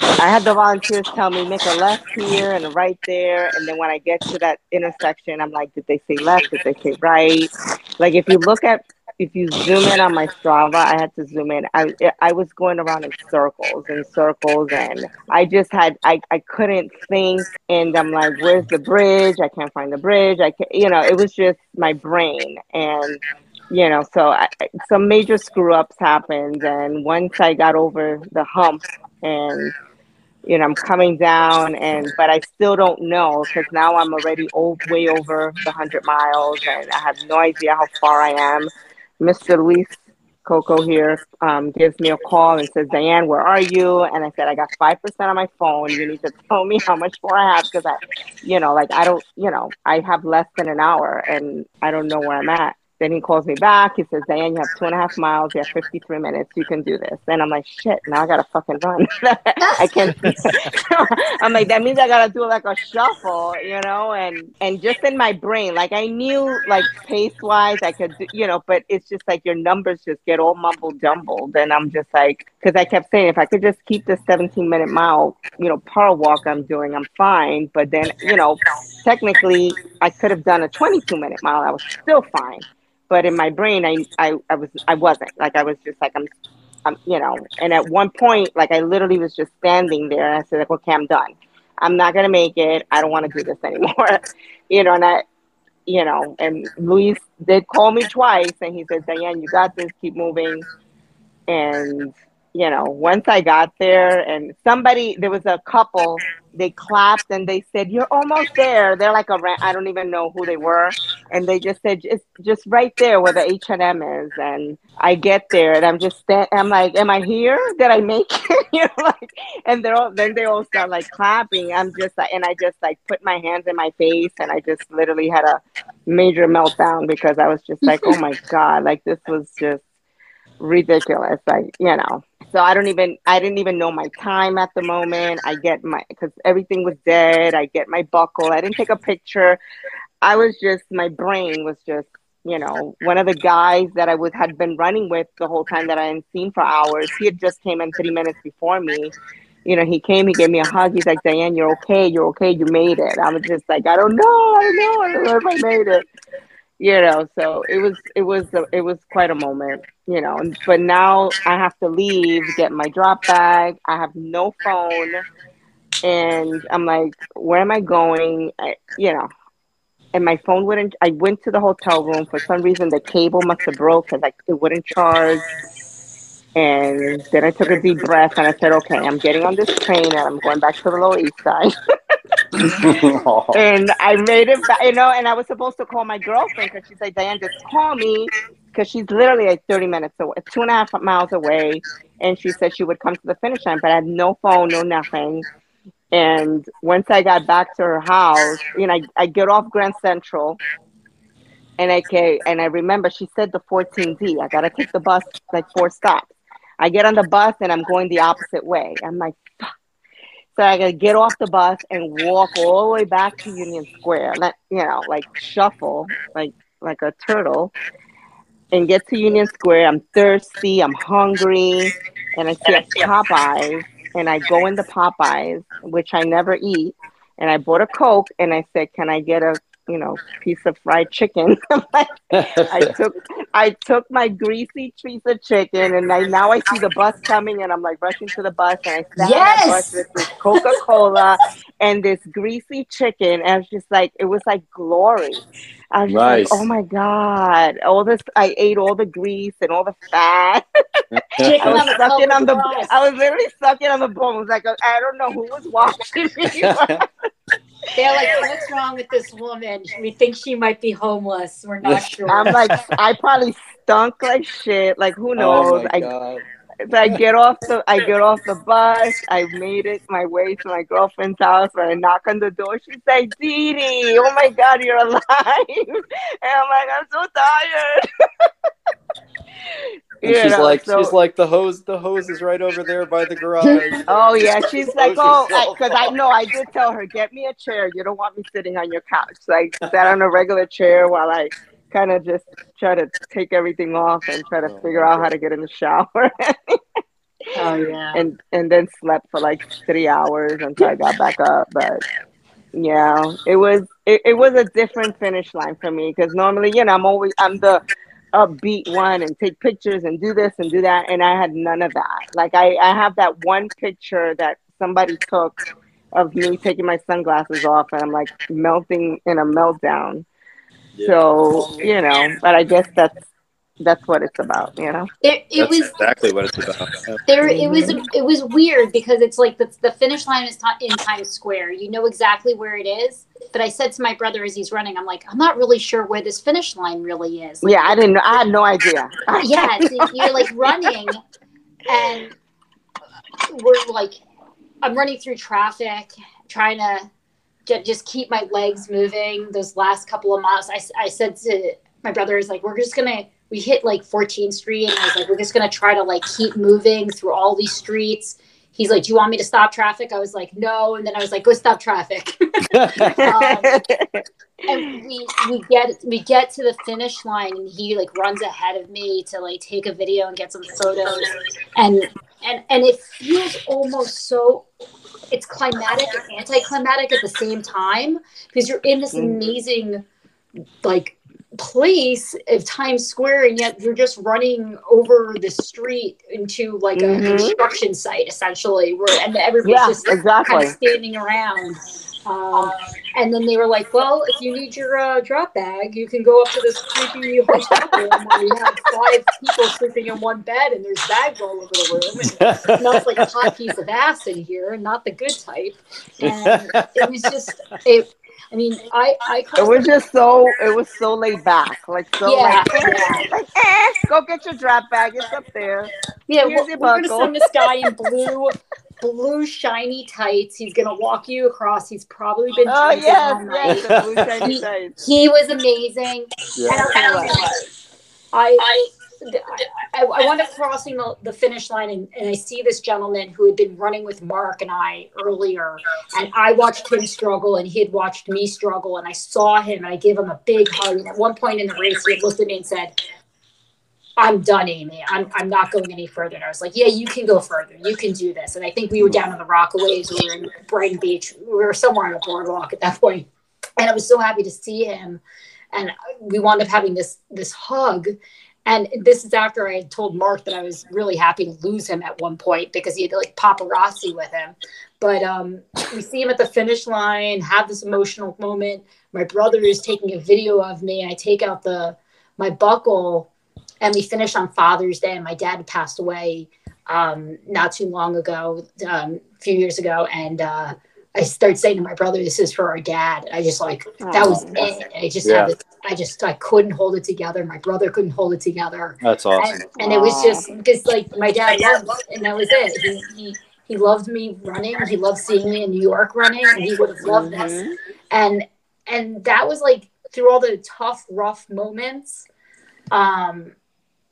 I had the volunteers tell me make a left here and a right there, and then when I get to that intersection, I'm like, did they say left? Did they say right? Like if you look at if you zoom in on my Strava, I had to zoom in. I I was going around in circles and circles, and I just had I I couldn't think, and I'm like, where's the bridge? I can't find the bridge. I can't, you know, it was just my brain, and you know, so I, some major screw ups happened, and once I got over the hump, and you know, I'm coming down, and but I still don't know because now I'm already o- way over the hundred miles, and I have no idea how far I am. Mr. Luis Cocco here um, gives me a call and says, Diane, where are you? And I said, I got 5% on my phone. You need to tell me how much more I have because I, you know, like I don't, you know, I have less than an hour and I don't know where I'm at. Then he calls me back. He says, Diane, you have two and a half miles. You have 53 minutes. You can do this. Then I'm like, shit, now I got to fucking run. I can't. I'm like, that means I got to do like a shuffle, you know? And, and just in my brain, like I knew like pace wise, I could, do, you know, but it's just like your numbers just get all mumbled jumbled. And I'm just like, because I kept saying, if I could just keep the 17 minute mile, you know, power walk I'm doing, I'm fine. But then, you know, technically I could have done a 22 minute mile. I was still fine but in my brain I, I i was i wasn't like i was just like i'm i'm you know and at one point like i literally was just standing there and i said like okay i'm done I'm not gonna make it. I don't want to do this anymore. you know, and I, you know, and Luis did call me twice, and he said, Diane, you got this. Keep moving. And you know, once I got there, and somebody, there was a couple, they clapped and they said, "You're almost there." They're like a, I don't even know who they were, and they just said, "It's just right there where the H and M is." And I get there, and I'm just, I'm like, "Am I here? Did I make it?" you know, like, and they're all, then they all start like clapping. I'm just like, and I just like put my hands in my face, and I just literally had a major meltdown because I was just like, "Oh my god!" Like this was just ridiculous. Like you know. So I don't even I didn't even know my time at the moment. I get my because everything was dead. I get my buckle. I didn't take a picture. I was just my brain was just you know one of the guys that I was had been running with the whole time that I hadn't seen for hours. He had just came in three minutes before me. You know, he came, he gave me a hug. He's like, Diane, you're okay. You're okay. You made it. I was just like, I don't know. I don't know. I don't know if I made it you know so it was it was it was quite a moment you know but now i have to leave get my drop bag. I have no phone. And i'm like where am i going? I, you know and my phone wouldn't i went to the hotel room. For some reason the cable must have broke because like it wouldn't charge and then i took a deep breath and i said okay i'm getting on this train and i'm going back to the lower east side and I made it back, you know, and I was supposed to call my girlfriend because she's like, Diane, just call me because she's literally like 30 minutes away, two and a half miles away. And she said she would come to the finish line, but I had no phone, no nothing. And once I got back to her house, you know, I, I get off Grand Central and I and I remember she said the 14D. I gotta take the bus like four stops. I get on the bus and I'm going the opposite way. I'm like, fuck. So I gotta get off the bus and walk all the way back to Union Square. Let you know, like shuffle, like like a turtle, and get to Union Square. I'm thirsty. I'm hungry, and I see a Popeyes, and I go into Popeyes, which I never eat, and I bought a Coke, and I said, "Can I get a you know piece of fried chicken?" I took I took my greasy piece of chicken, and I now I see the bus coming, and I'm like rushing to the bus, and I sat on that bus with this Coca Cola and this greasy chicken, and I was just like, it was like glory. I was like, oh my god, all this! I ate all the grease and all the fat. I was the sucking on the. I was literally sucking on the bone. It was like I don't know who was watching me. They're like, what's wrong with this woman? We think she might be homeless. We're not sure. I'm like, I probably stunk like shit. Like who oh knows? my I god. I get off the I get off the bus. I made it my way to my girlfriend's house. When I knock on the door, she's like, "Dee Dee, oh my God, you're alive!" And I'm like, "I'm so tired." And You she's know, like, so- she's like, the hose, the hose is right over there by the garage. Oh yeah, she's like, oh, because I know I did tell her, get me a chair. You don't want me sitting on your couch. So I sat on a regular chair while I kind of just try to take everything off and try to Oh, figure out how to get in the shower. oh yeah. and and then slept for like three hours until I got back up. But yeah, it was it, it was a different finish line for me because normally, you know, I'm always I'm the upbeat one and take pictures and do this and do that, and I had none of that. Like I I have that one picture that somebody took of me taking my sunglasses off, and I'm like melting in a meltdown. So you know, but I guess that's that's what it's about, you know. There, it That's was exactly what it's about. there. It was mm-hmm. it was weird because it's like the the finish line is ti- in Times Square. You know exactly where it is. But I said to my brother as he's running, I'm like, I'm not really sure where this finish line really is. Like, Yeah, I didn't. I had no idea. yeah, so you're like running, and we're like, I'm running through traffic, trying to get, just keep my legs moving. Those last couple of miles, I, I said to my brother, "Is like, we're just gonna." We hit like 14th Street, and I was like, "We're just gonna try to like keep moving through all these streets." He's like, "Do you want me to stop traffic?" I was like, "No," and then I was like, "Go stop traffic." and we we get we get to the finish line and he like runs ahead of me to like take a video and get some photos and and and it feels almost so it's climatic and anticlimactic at the same time because you're in this Mm. amazing like place of Times Square, and yet you're just running over the street into like a Mhm. construction site, essentially, where and everybody's Yeah, just kind of standing around. Um, and then they were like, "Well, if you need your uh, drop bag, you can go up to this creepy hotel room where you have five people sleeping in one bed, and there's bags all over the room, and it smells like a hot piece of ass in here, and not the good type." And it was just it. I mean, I I It was just so it was so laid back, like so Yeah, like, yeah. like eh, go get your drop bag, it's up there. Yeah, Here's we're, your we're gonna buckle. send this guy in blue, blue shiny tights. He's gonna walk you across. He's probably been Oh drinking yes, all night. yes, blue shiny He- tights. He was amazing. Yeah. I'll tell you what, I, I, I, I wound up crossing the, the finish line, and, and I see this gentleman who had been running with Mark and I earlier, and I watched him struggle, and he had watched me struggle, and I saw him, and I gave him a big hug. And at one point in the race, he looked at me and said, I'm done, Amy. I'm, I'm not going any further. And I was like, Yeah, you can go further. You can do this. And I think we were down on the Rockaways. We were in Brighton Beach. We were somewhere on a boardwalk at that point. And I was so happy to see him. And we wound up having this this hug. And this is after I told Mark that I was really happy to lose him at one point because he had like paparazzi with him. But um, we see him at the finish line, have this emotional moment. My brother is taking a video of me. I take out the my buckle and we finish on Father's Day. And my dad passed away um, not too long ago, um, a few years ago. And uh, I started saying to my brother, "This is for our dad." I just like that was it. I just Yeah. had this, I just I couldn't hold it together. My brother couldn't hold it together, That's awesome. and, and it was just because like my dad loved, and that was it. He, he he loved me running. He loved seeing me in New York running, and he would have loved this Mhm. and and that was like through all the tough rough moments um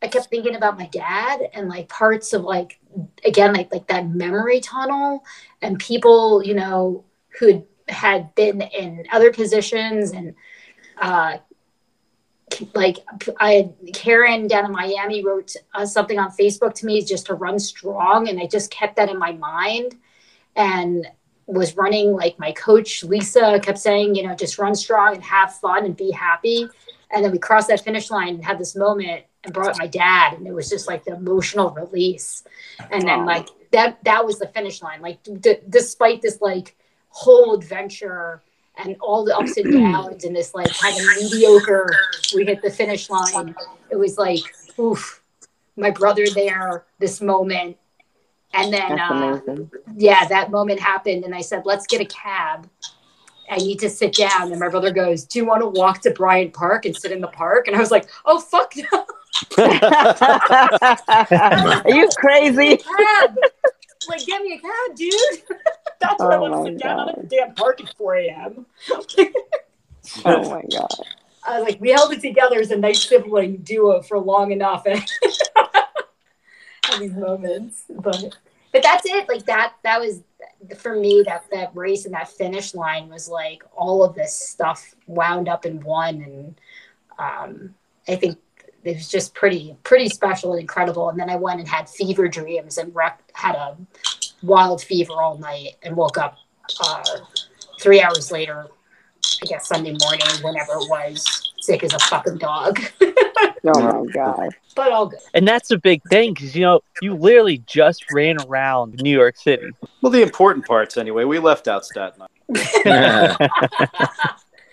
i kept thinking about my dad and like parts of like again like like that memory tunnel and people you know who had been in other positions and uh like I had Karen down in Miami wrote uh, something on Facebook to me just to run strong, and I just kept that in my mind, and was running like my coach Lisa kept saying, you know, just run strong and have fun and be happy, and then we crossed that finish line and had this moment and brought my dad, and it was just like the emotional release, and then like that that was the finish line, like d- despite this like whole adventure and all the ups and downs and this like kind of mediocre we hit the finish line it was like oof my brother there this moment. And then uh, yeah that moment happened and i said let's get a cab i need to sit down and my brother goes do you want to walk to bryant park and sit in the park and i was like oh fuck no Are you crazy? like get me a cab dude that's what i Oh want to sit down on God. at the damn park at 4 a.m Oh my god. I was like, we held it together as a nice sibling duo for long enough. And these moments, but but that's it. Like that. That was for me. That that race and that finish line was like all of this stuff wound up in one, and um, I think it was just pretty pretty special and incredible. And then I went and had fever dreams and wrecked, had a wild fever all night and woke up uh, three hours later I guess Sunday morning, whenever it was, sick as a fucking dog. Oh my god. but all good. And that's a big thing because, you know, you literally just ran around New York City. Well, the important parts anyway. We left out Staten Island.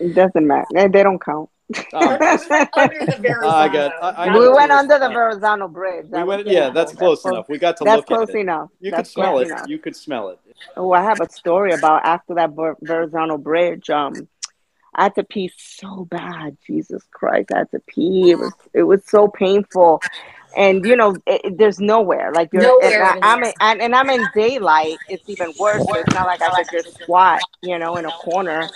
It doesn't matter. They, they don't count. Oh, under the Verrazano. I got- I- I we went under the saying. Verrazano Bridge. we went. Yeah, that's close close- enough. We got to That's look at close it. enough. You could smell close it. enough. You could smell it. Oh, I have a story about after that Ver- Verrazano Bridge. Um, I had to pee so bad. Jesus Christ, I had to pee. It was it was so painful, and you know, it, it- there's nowhere. Like you're, Nowhere and, I, am in and, and I'm in daylight. It's even worse. So it's not like I could just squat, you know, in a corner.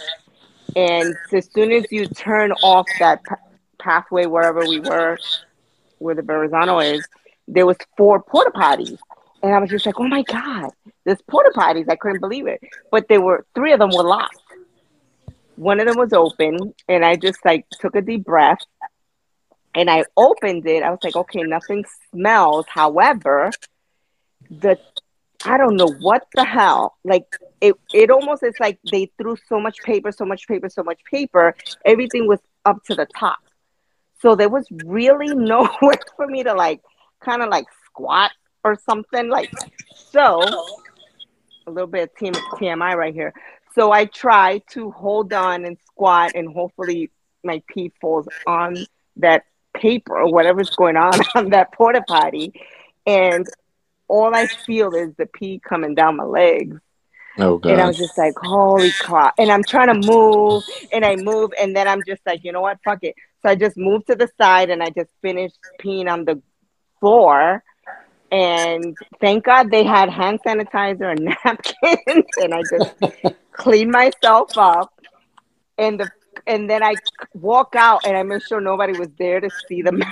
And as soon as you turn off that pa- pathway wherever we were, where the Verrazano is, there was four porta potties. And I was just like, oh my God, there's porta potties. I couldn't believe it. But there were three of them were locked. One of them was open, and I just like took a deep breath and I opened it. I was like, okay, nothing smells. However, the I don't know what the hell. Like it it almost is like they threw so much paper, so much paper, so much paper. Everything was up to the top. So there was really nowhere for me to like kind of like squat or something. Like so a little bit of TMI right here. So I try to hold on and squat and hopefully my pee falls on that paper or whatever's going on on that porta potty. And all I feel is the pee coming down my legs. Oh god. And I was just like, holy crap. And I'm trying to move and I move and then I'm just like, you know what? Fuck it. So I just moved to the side and I just finished peeing on the floor. And thank God they had hand sanitizer and napkins. and I just cleaned myself up. And the and then I walk out and I make sure nobody was there to see the mess.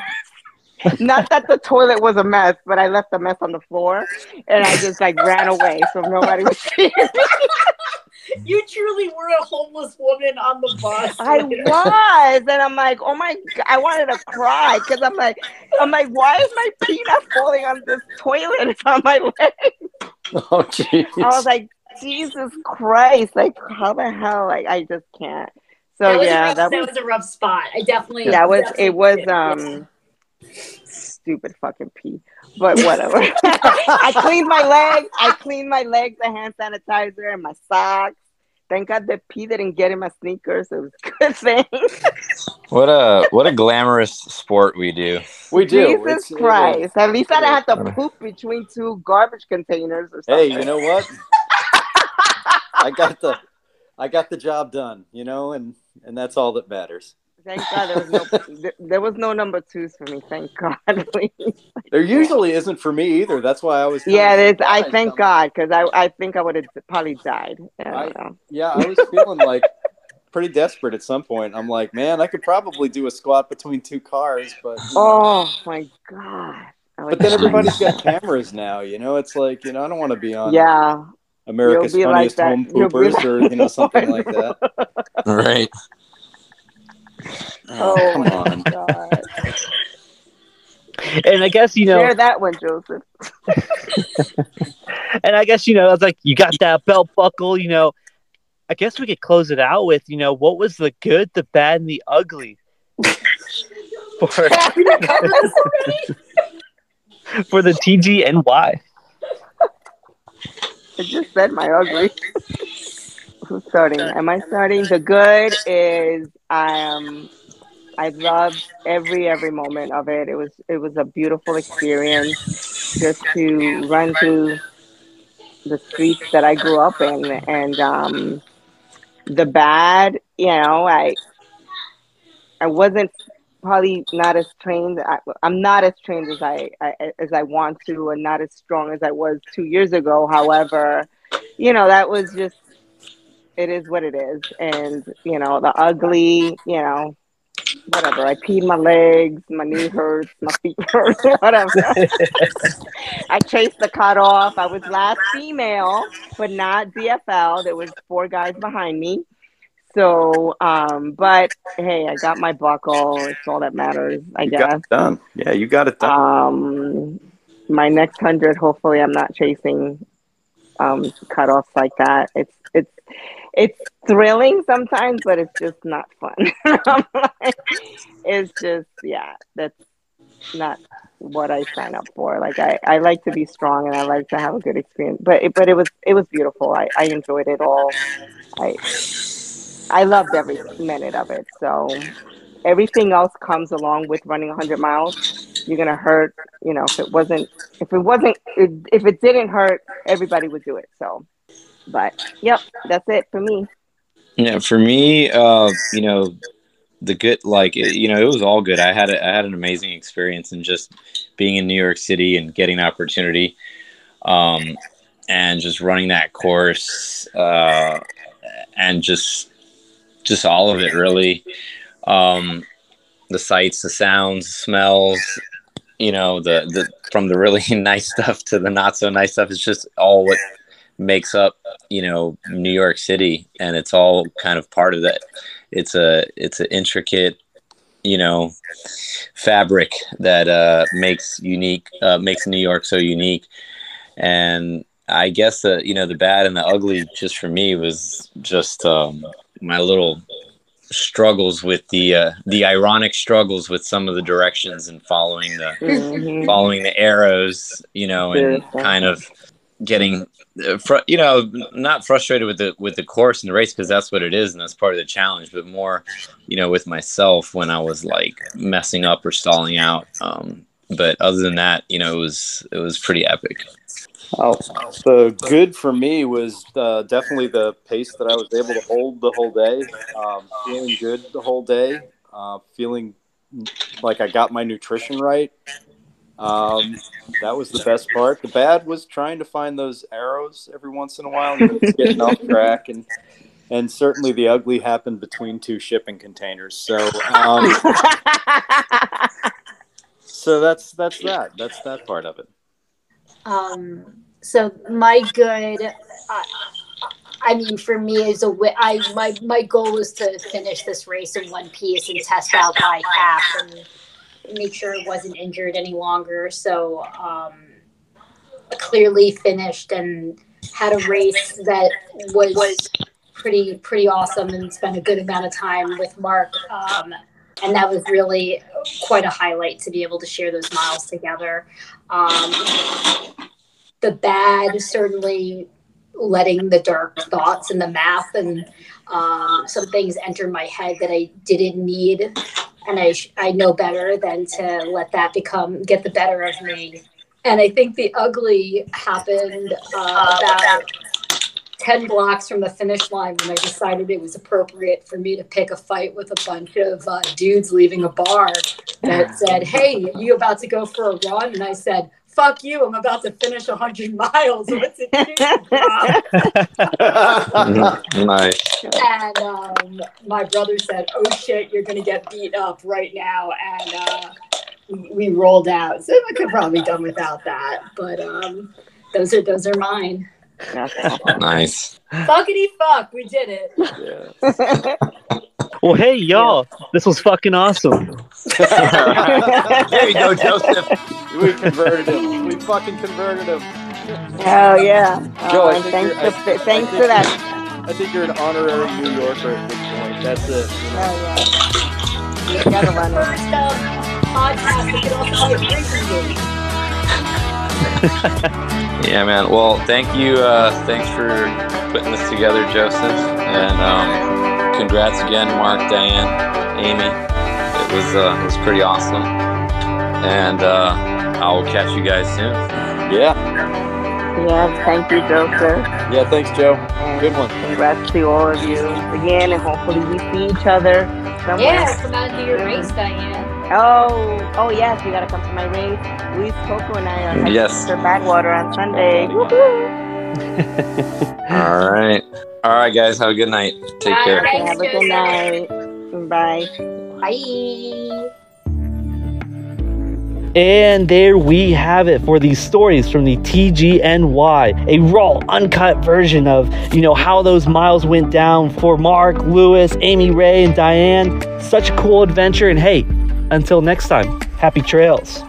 Not that the toilet was a mess, but I left the mess on the floor and I just like ran away so nobody was seeing me. You truly were a homeless woman on the bus. I was, and I'm like, oh my god, I wanted to cry because I'm like, I'm like, why is my peanut falling on this toilet? It's on my leg. Oh, jeez. I was like, Jesus Christ, like how the hell? Like I just can't. So that yeah, rough, that that was was a rough spot. I definitely. that was definitely it was did. um stupid fucking pee, but whatever. I cleaned my legs. I cleaned my legs, the hand sanitizer, and my socks. Thank God the pee didn't get in my sneakers. It was a good thing. What a what a glamorous sport we do. We do. Jesus It's- it Christ. At least I didn't have to poop between two garbage containers or something. Hey, you know what? I got the I got the job done, you know, and and that's all that matters. Thank God there was no there, there was no number twos for me. Thank God. There usually isn't for me either. That's why I was yeah, there's, I thank I'm- God because I I think I would have probably died. I I- Yeah, I was feeling like pretty desperate at some point. I'm like, man, I could probably do a squat between two cars, but Oh my God. I but then everybody's got cameras now, you know. It's like you know, I don't want to be on Yeah. America's You'll like Funniest. Home You'll Poopers like- or you know something like that. Right. Uh, oh, come my on. God. And I guess you know, Share that one, Joseph. and I guess you know, I was like you got that belt buckle. You know, I guess we could close it out with you know what was the good, the bad, and the ugly for for the TGNY. I just said my ugly. Who's starting? Am I starting? The good is I um I loved every every moment of it. It was it was a beautiful experience just to run through the streets that I grew up in and um the bad, you know, I I wasn't probably not as trained. I, I'm not as trained as I, I as I want to, and not as strong as I was two years ago. However, you know that was just it is what it is, and you know the ugly, you know, whatever. I peed my legs, my knee hurts, my feet hurt, whatever. I chased the cut off. I was last female, but not DFL. There was four guys behind me. So, um, but hey, I got my buckle. It's all that matters, I You guess. got it done. Yeah, you got it done. Um, my next hundred, hopefully, I'm not chasing um, cutoffs like that. It's it's it's thrilling sometimes, but it's just not fun. Like, it's just yeah, that's not what I sign up for. Like I, I like to be strong and I like to have a good experience. But it, but it was it was beautiful. I, I enjoyed it all. I I loved every minute of it. So everything else comes along with running 100 miles. You're gonna hurt. You know, if it wasn't, if it wasn't, if, if it didn't hurt, everybody would do it. So, but yep, that's it for me. Yeah, for me, uh, you know, the good, like it- you know, it was all good. I had a, I had an amazing experience in just being in New York City and getting the opportunity, um, and just running that course, uh, and just just all of it really. Um, the sights, the sounds, smells, you know, the the from the really nice stuff to the not so nice stuff. It's just all what makes up you know New York City, and it's all kind of part of that. It's a it's an intricate you know fabric that uh, makes unique uh, makes New York so unique, and I guess the you know the bad and the ugly just for me was just um, my little struggles with the uh, the ironic struggles with some of the directions and following the Mhm. following the arrows, you know, and kind of getting fr- you know not frustrated with the with the course and the race because that's what it is and that's part of the challenge but more you know with myself when i was like messing up or stalling out um but other than that you know it was it was pretty epic Oh, The good for me was uh, definitely the pace that I was able to hold the whole day. Um, feeling good the whole day. Uh, feeling like I got my nutrition right. Um, that was the best part. The bad was trying to find those arrows every once in a while and getting off track and and certainly the ugly happened between two shipping containers. So um, so that's that's that. That's that part of it. Um, so my good, uh, I mean, for me as a wi- I my my goal was to finish this race in one piece and test out my calf and make sure it wasn't injured any longer. So um, clearly finished and had a race that was pretty pretty awesome and spent a good amount of time with Mark. Um, and that was really quite a highlight to be able to share those miles together. Um, the bad certainly letting the dark thoughts and the math and um, some things enter my head that I didn't need, and I I know better than to let that become get the better of me. And I think the ugly happened uh, about 10 blocks from the finish line when I decided it was appropriate for me to pick a fight with a bunch of uh, dudes leaving a bar that said, Hey, you about to go for a run? And I said, Fuck you, I'm about to finish 100 miles. What's it do, bro?" nice and um, my brother said, "Oh shit, you're gonna get beat up right now," and uh, we, we rolled out. So I could probably done without that, but um, those are those are mine. Nice Fuckity fuck, we did it. Yeah. Well, hey, y'all, this was fucking awesome. there you go joseph We converted him. We fucking converted him. Hell yeah. Joe, Oh, I and think thanks, you're- I- I thanks think- to that. I think you're an honorary New Yorker at this point. That's it. you know? Hell yeah. You gotta run it. First um, podcast that could also be a drinking game. yeah man well thank you uh thanks for putting this together joseph and um congrats again mark diane amy it was uh it was pretty awesome and uh i will catch you guys soon Yeah. Yeah, thank you, Joseph. Yeah. Thanks, Joe. And Good one. Congrats to all of you again, and hopefully we see each other somewhere. Yeah, come out to do your race, Diane. Oh, oh yes, you gotta come to my race. Luis Cocco and I are Yes. to Badwater on Sunday. Oh, Woohoo! all right all right guys have a good night take Bye. care Thanks, Have a good night. Bye. Bye. And there we have it for these stories from the TGNY, a raw, uncut version of, you know, how those miles went down for Mark, Luis, Amy Rae, and Diane. Such a cool adventure. And hey, until next time, happy trails.